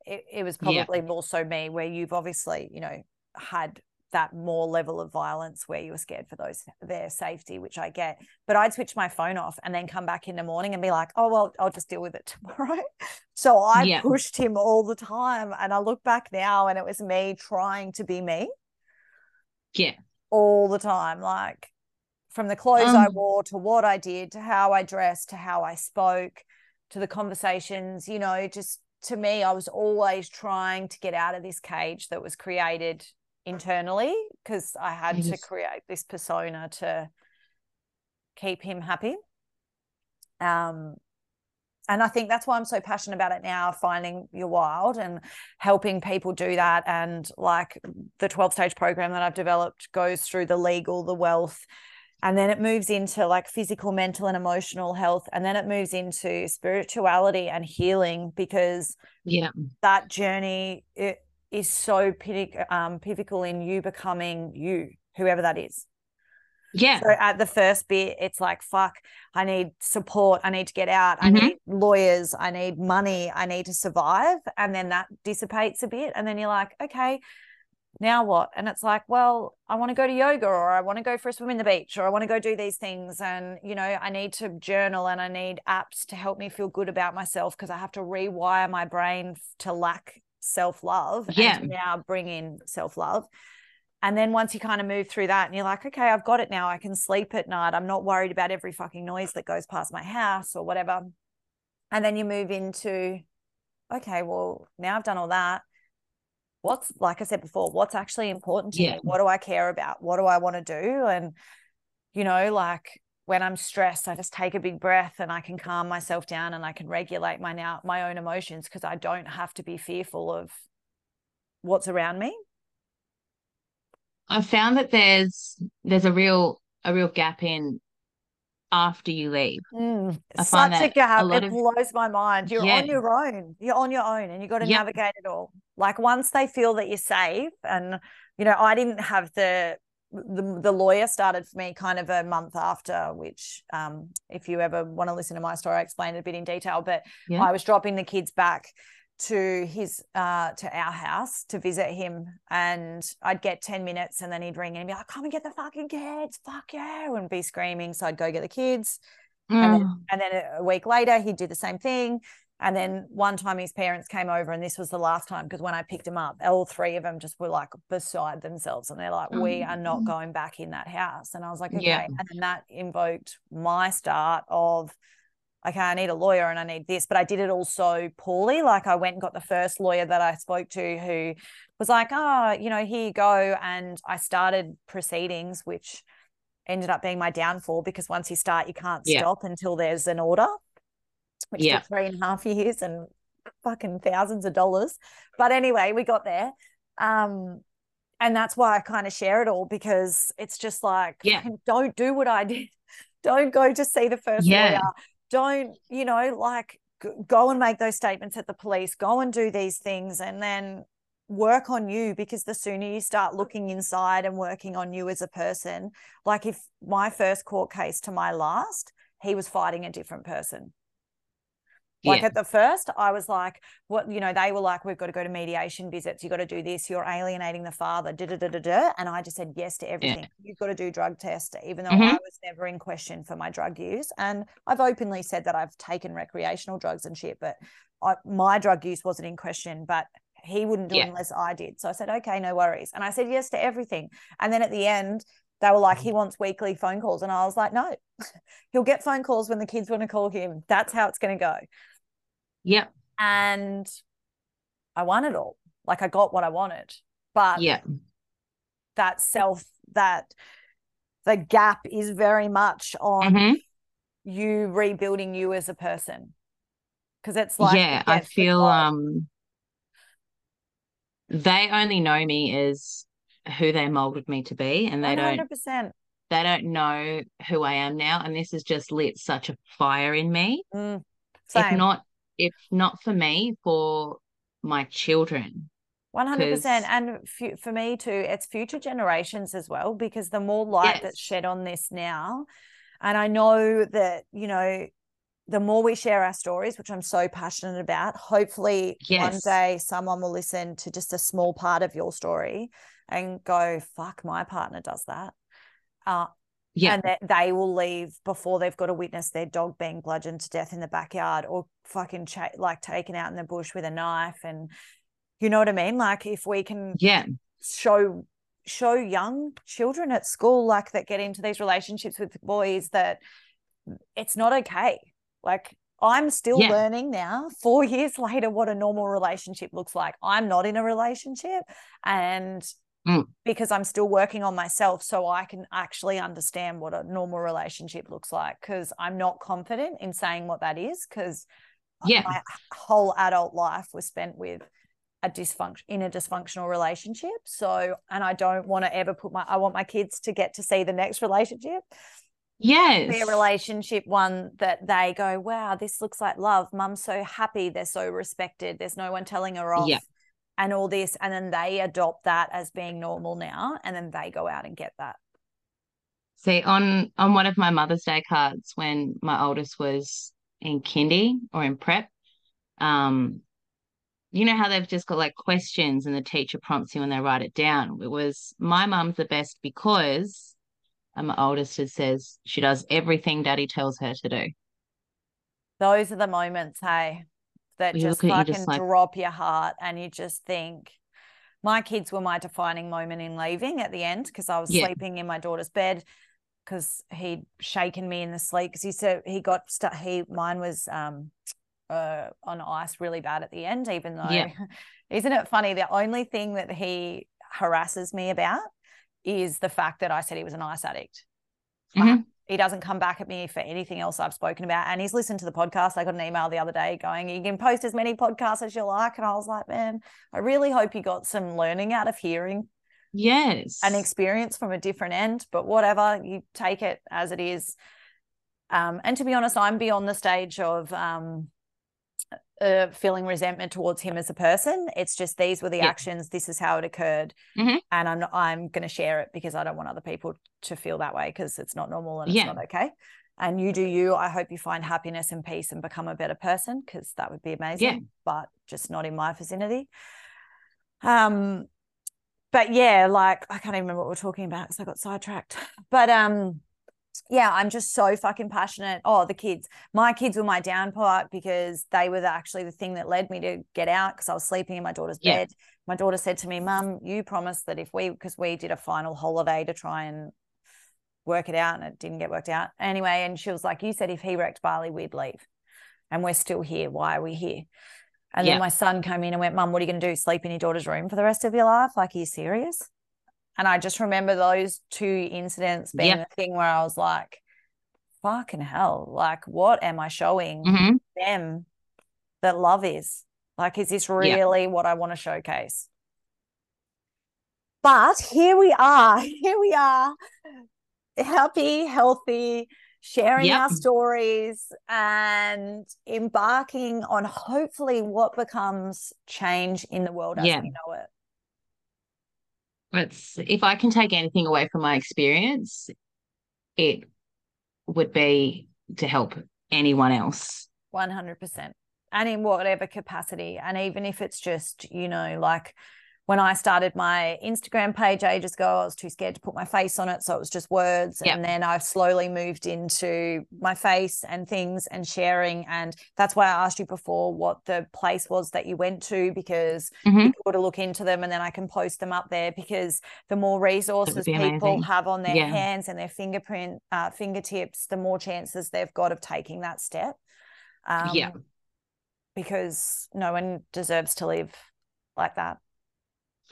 It, it was probably more so me where you've obviously you know had that more level of violence where you were scared for those their safety which i get but i'd switch my phone off and then come back in the morning and be like oh well i'll just deal with it tomorrow so i Yeah. pushed him all the time and i look back now and it was me trying to be me Yeah. all the time like from the clothes I Um. wore to what I did to how I dressed to how I spoke to the conversations, you know, just to me, I was always trying to get out of this cage that was created internally because I had to create this persona to keep him happy. Um, and I think that's why I'm so passionate about it now, finding your wild and helping people do that. And like the 12 stage program that I've developed goes through the legal, the wealth, and then it moves into like physical, mental, and emotional health. And then it moves into spirituality and healing because Yeah. that journey it is so pivotal, um, pivotal in you becoming you, whoever that is. Yeah. So at the first bit, it's like, fuck, I need support. I need to get out. I Mhm. need lawyers. I need money. I need to survive. And then that dissipates a bit. And then you're like, okay, now what? And it's like, well, I want to go to yoga or I want to go for a swim in the beach or I want to go do these things. And, you know, I need to journal and I need apps to help me feel good about myself because I have to rewire my brain to lack self love Yeah. and now bring in self love. And then once you kind of move through that and you're like, okay, I've got it now. I can sleep at night. I'm not worried about every fucking noise that goes past my house or whatever. And then you move into, okay, well, now I've done all that. What's, like I said before, what's actually important to Yeah. me? What do I care about? What do I want to do? And, you know, like when I'm stressed, I just take a big breath and I can calm myself down and I can regulate my now my own emotions because I don't have to be fearful of what's around me. I've found that there's there's a real a real gap in after you leave. Mm, I find such a a gap. lot It of- blows my mind. You're Yeah. on your own. You're on your own and you got to Yep. navigate it all. Like once they feel that you're safe and you know, I didn't have the the, the lawyer started for me kind of a month after, which um, if you ever want to listen to my story, I explained it a bit in detail. But Yeah. I was dropping the kids back to his uh to our house to visit him and I'd get 10 minutes and then he'd ring and be like, come and get the fucking kids, fuck you, and be screaming. So I'd go get the kids. And then, Mm. and then a week later, he'd do the same thing. And then one time his parents came over, and this was the last time because when I picked him up, all three of them just were like beside themselves. And they're like, We are not Mm. going back in that house. And I was like, Okay. Yeah. And then that invoked my start of, Okay, I need a lawyer and I need this. But I did it all so poorly. Like I went and got the first lawyer that I spoke to who was like, Oh, you know, here you go. And I started proceedings, which ended up being my downfall because once you start, you can't Yeah. stop until there's an order, which Yeah. took three and a half years and fucking thousands of dollars. But anyway, we got there. Um, and that's why I kind of share it all because it's just like, Yeah. don't do what I did. Don't go to see the first Yeah. lawyer. Don't, you know, like go and make those statements at the police, go and do these things and then work on you because the sooner you start looking inside and working on you as a person, like if my first court case to my last, he was fighting a different person. Like Yeah. at the first, I was like, what, you know, they were like, we've got to go to mediation visits. You've got to do this. You're alienating the father. Da, da, da, da, da. And I just said yes to everything. You've got to do drug tests, even though I Mhm. was never in question for my drug use. And I've openly said that I've taken recreational drugs and shit, but I, my drug use wasn't in question. But he wouldn't do Yeah. it unless I did. So I said, okay, no worries. And I said yes to everything. And then at the end, they were like, he wants weekly phone calls. And I was like, no, he'll get phone calls when the kids want to call him. That's how it's going to go Yep. and I won it all. Like I got what I wanted, but Yeah. that self, that the gap is very much on Mhm. you rebuilding you as a person. Because it's like, yeah, I feel um they only know me as who they molded me to be and they don't they don't know who I am now and this has just lit such a fire in me. Mm, If not if not for me, for my children. 100% And fu- for me too, it's future generations as well, because the more light that's shed on this now, and I know that, you know, the more we share our stories, which I'm so passionate about, hopefully one day someone will listen to just a small part of your story and go, fuck, my partner does that. Uh, Yeah. and that they will leave before they've got to witness their dog being bludgeoned to death in the backyard or fucking cha- like taken out in the bush with a knife and you know what I mean? Like if we can yeah. show show young children at school like that get into these relationships with boys that it's not okay like i'm still Yeah. learning now 4 years later what a normal relationship looks like i'm not in a relationship and Mm. because i'm still working on myself so i can actually understand what a normal relationship looks like cuz i'm not confident in saying what that is cuz Yeah. my whole adult life was spent with a dysfunction in a dysfunctional relationship. So, and I don't want to ever put my, I want my kids to get to see the next relationship, Yes. their relationship one that they go, wow, this looks like love. Mum's so happy. They're so respected. There's no one telling her off. Yeah. And all this, and then they adopt that as being normal now, and then they go out and get that. See, on on one of my Mother's Day cards when my oldest was in kindy or in prep, um, you know how they've just got like questions and the teacher prompts you when they write it down. It was my mum's the best because and my oldest says she does everything daddy tells her to do. Those are the moments, hey, that You just look at it, you fucking just like- drop your heart, and you just think. My kids were my defining moment in leaving at the end because I was Yeah. sleeping in my daughter's bed because he'd shaken me in the sleep because he said he got stu- he mine was um uh on ice really bad at the end even though Yeah. isn't it funny the only thing that he harasses me about is the fact that I said he was an ice addict. Mhm. He doesn't come back at me for anything else I've spoken about. And he's listened to the podcast. I got an email the other day going, You can post as many podcasts as you like. And I was like, Man, I really hope you got some learning out of hearing Yes. an experience from a different end, but whatever, you take it as it is. Um, and to be honest, I'm beyond the stage of um, uh, feeling resentment towards him as a person. It's just these were the Yeah. actions. This is how it occurred, Mhm. and I'm I'm going to share it because I don't want other people to feel that way because it's not normal and Yeah. it's not okay. And you do you. I hope you find happiness and peace and become a better person because that would be amazing. Yeah. But just not in my vicinity. Um, but yeah, like I can't even remember what we're talking about because I got sidetracked. But um, yeah, I'm just so fucking passionate. Oh, the kids. My kids were my down part because they were the, actually the thing that led me to get out because I was sleeping in my daughter's Yeah. bed. My daughter said to me, Mum, you promised that if we, because we did a final holiday to try and work it out and it didn't get worked out. Anyway, and she was like, You said if he wrecked Bali, we'd leave. And we're still here. Why are we here? And Yeah. then my son came in and went, Mum, what are you going to do? Sleep in your daughter's room for the rest of your life? Like, are you serious? And I just remember those two incidents being Yep. the thing where I was like, fucking hell, like, what am I showing Mhm. them that love is? Like, is this really what I want to showcase? But here we are. Here we are, happy, healthy, sharing Yep. our stories and embarking on hopefully what becomes change in the world as Yeah. we know it. It's if I can take anything away from my experience, it would be to help anyone else. 100% and in whatever capacity. And even if it's just you know like when i started my instagram page ages ago i was too scared to put my face on it so it was just words Yep. and then i've slowly moved into my face and things and sharing and that's why i asked you before what the place was that you went to because Mhm. you could look into them and then i can post them up there because the more resources people have on their Yeah. hands and their fingerprint uh, fingertips the more chances they've got of taking that step um, Yeah. because no one deserves to live like that.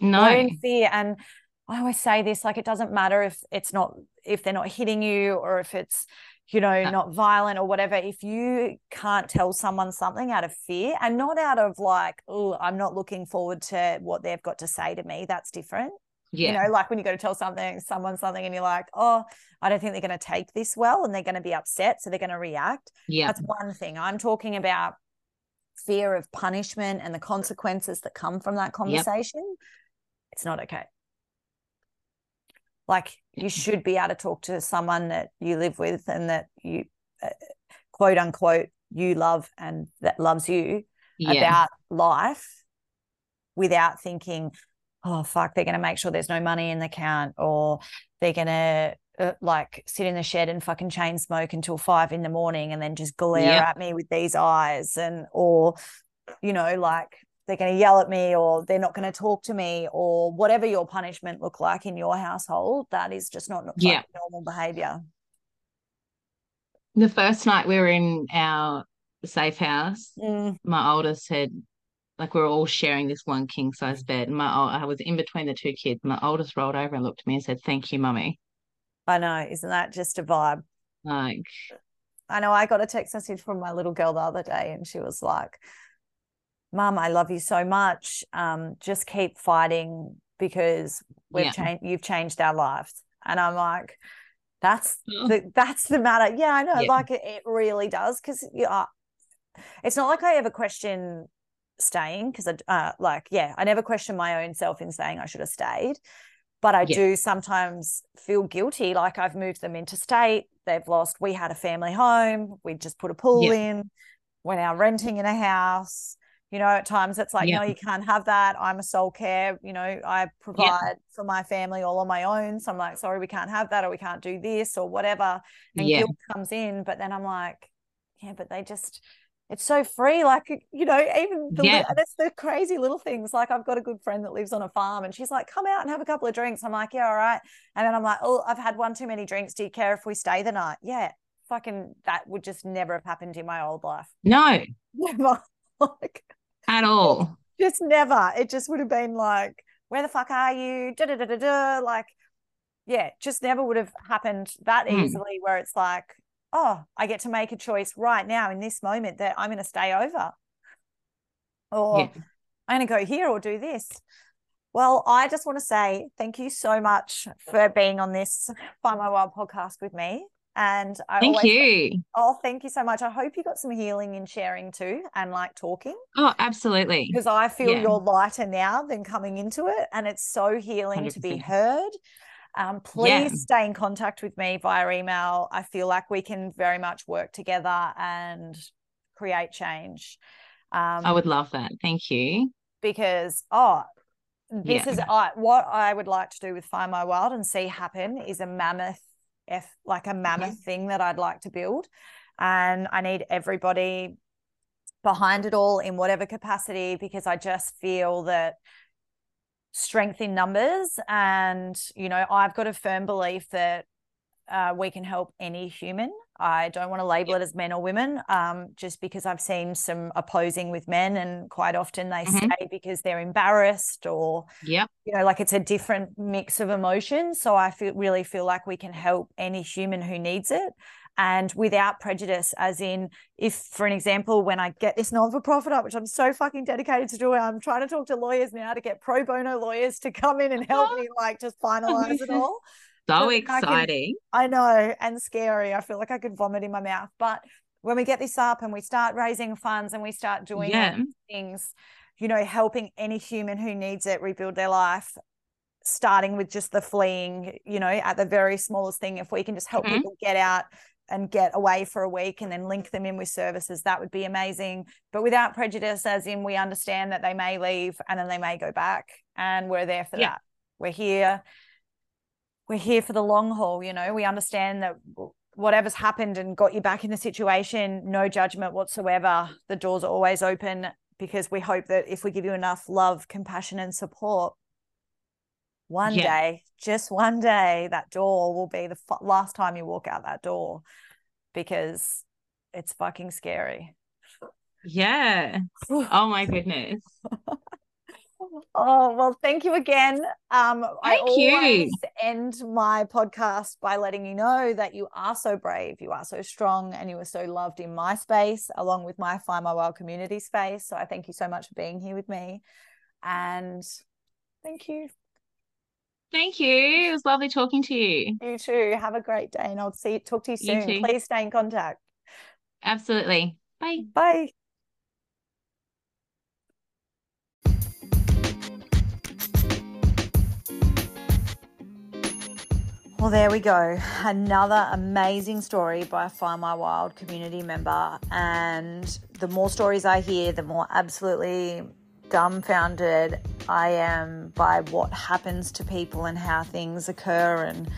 No. Fear. And I always say this like, it doesn't matter if it's not, if they're not hitting you or if it's, you know, Yeah. not violent or whatever. If you can't tell someone something out of fear and not out of like, oh, I'm not looking forward to what they've got to say to me, that's different. Yeah. You know, like when you go to tell something, someone something, and you're like, oh, I don't think they're going to take this well and they're going to be upset. So they're going to react. yeah. That's one thing. I'm talking about fear of punishment and the consequences that come from that conversation. It's not okay. Like you should be able to talk to someone that you live with and that you, uh, quote unquote, you love and that loves you Yeah. about life without thinking, oh, fuck, they're going to make sure there's no money in the account or they're going to uh, like sit in the shed and fucking chain smoke until five in the morning and then just glare Yep. at me with these eyes and, or, you know, like they're going to yell at me or they're not going to talk to me or whatever your punishment look like in your household that is just not Yeah. normal behavior The first night we were in our safe house, Mm, my oldest had like we were all sharing this one king size bed. And my I was in between the two kids. My oldest rolled over and looked at me and said, "Thank you, mummy." i know isn't that just a vibe Like, I know I got a text message from my little girl the other day, and she was like, "Mum, I love you so much. Um, just keep fighting because we've Yeah. changed. You've changed our lives." And I'm like, "That's Oh. the that's the matter." Yeah, I know. Yeah. Like it, it really does because yeah, it's not like I ever question staying because I uh, like yeah, I never question my own self in saying I should have stayed but I Yeah. do sometimes feel guilty. Like I've moved them interstate. They've lost. We had a family home. We just put a pool in. We're now renting in a house. You know, at times it's like, Yeah. no, you can't have that. I'm a sole care. You know, I provide for my family all on my own. So I'm like, sorry, we can't have that, or we can't do this, or whatever. And yeah, guilt comes in. But then I'm like, yeah, but they just, it's so free. Like, you know, even the, Yeah. it's the crazy little things. Like, I've got a good friend that lives on a farm and she's like, come out and have a couple of drinks. I'm like, yeah, all right. And then I'm like, oh, I've had one too many drinks. Do you care if we stay the night? Yeah. Fucking, that would just never have happened in my old life. no, Never. like, at all. just never. It just would have been like, where the fuck are you? Da da da da da. Like, yeah, just never would have happened that Mm. easily. Where it's like, oh, I get to make a choice right now in this moment that I'm going to stay over, or Yeah. I'm going to go here or do this. Well, I just want to say thank you so much for being on this Find My Wild podcast with me. And I Thank you. oh, thank you so much. I hope you got some healing in sharing too and like talking Oh, absolutely. because I feel Yeah. you're lighter now than coming into it. And it's so healing to be heard. Um, please Yeah. stay in contact with me via email. I feel like we can very much work together and create change. Um, I would love that. Thank you. because oh this Yeah. is I, what I would like to do with Find My Wild and see happen is a mammoth F like a mammoth thing that I'd like to build. And I need everybody behind it all in whatever capacity because I just feel that strength in numbers and you know I've got a firm belief that uh, we can help any human. I don't want to label it as men or women, um, just because I've seen some opposing with men, and quite often they Mhm. stay because they're embarrassed or Yep. you know, like it's a different mix of emotions. So I feel really feel like we can help any human who needs it. And without prejudice, as in, if, for an example, when I get this non for profit up, which I'm so fucking dedicated to doing, I'm trying to talk to lawyers now to get pro bono lawyers to come in and help me, like, just finalize it all. So But I can- exciting. I know, and scary. I feel like I could vomit in my mouth. But when we get this up and we start raising funds and we start doing Yeah. things, you know, helping any human who needs it rebuild their life, starting with just the fleeing, you know, at the very smallest thing, if we can just help Mhm. people get out and get away for a week and then link them in with services, that would be amazing. But without prejudice, as in we understand that they may leave and then they may go back, and we're there for Yeah. that. We're here we're here for the long haul you know we understand that whatever's happened and got you back in the situation no judgment whatsoever the doors are always open because we hope that if we give you enough love compassion and support one Yeah. day just one day that door will be the f- last time you walk out that door because it's fucking scary Yeah. Oh my goodness. Oh, well, thank you again. Um, I Thank you. always end my podcast by letting you know that you are so brave, you are so strong, and you are so loved in my space, along with my Find My Wild community space. So I thank you so much for being here with me. And thank you. Thank you. It was lovely talking to you. You too. Have a great day, and I'll see talk to you You soon. too. Please stay in contact. Absolutely. Bye. Bye. Well, there we go. Another amazing story by a Find My Wild community member. And the more stories I hear, the more absolutely dumbfounded I am by what happens to people and how things occur. And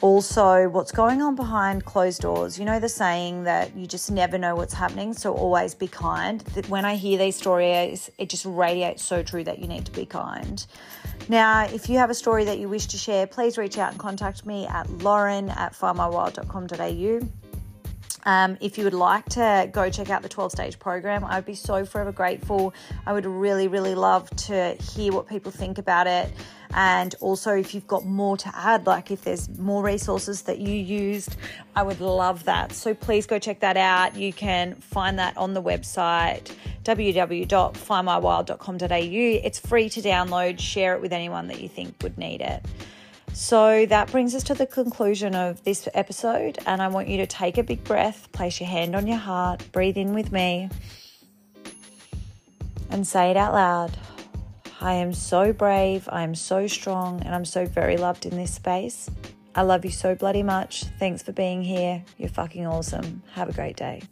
also what's going on behind closed doors. You know the saying that you just never know what's happening, so always be kind. When I hear these stories, it just radiates so true that you need to be kind. Now, if you have a story that you wish to share, please reach out and contact me at lauren at findmywild.com.au. Um, if you would like to go check out the 12 stage program, I would be so forever grateful. I would really, really love to hear what people think about it. And also, if you've got more to add, like if there's more resources that you used, I would love that. So please go check that out. You can find that on the website www.findmywild.com.au. It's free to download, share it with anyone that you think would need it. So that brings us to the conclusion of this episode, and I want you to take a big breath, place your hand on your heart, breathe in with me, and say it out loud. I am so brave, I am so strong, and I'm so very loved in this space. I love you so bloody much. Thanks for being here. You're fucking awesome. Have a great day.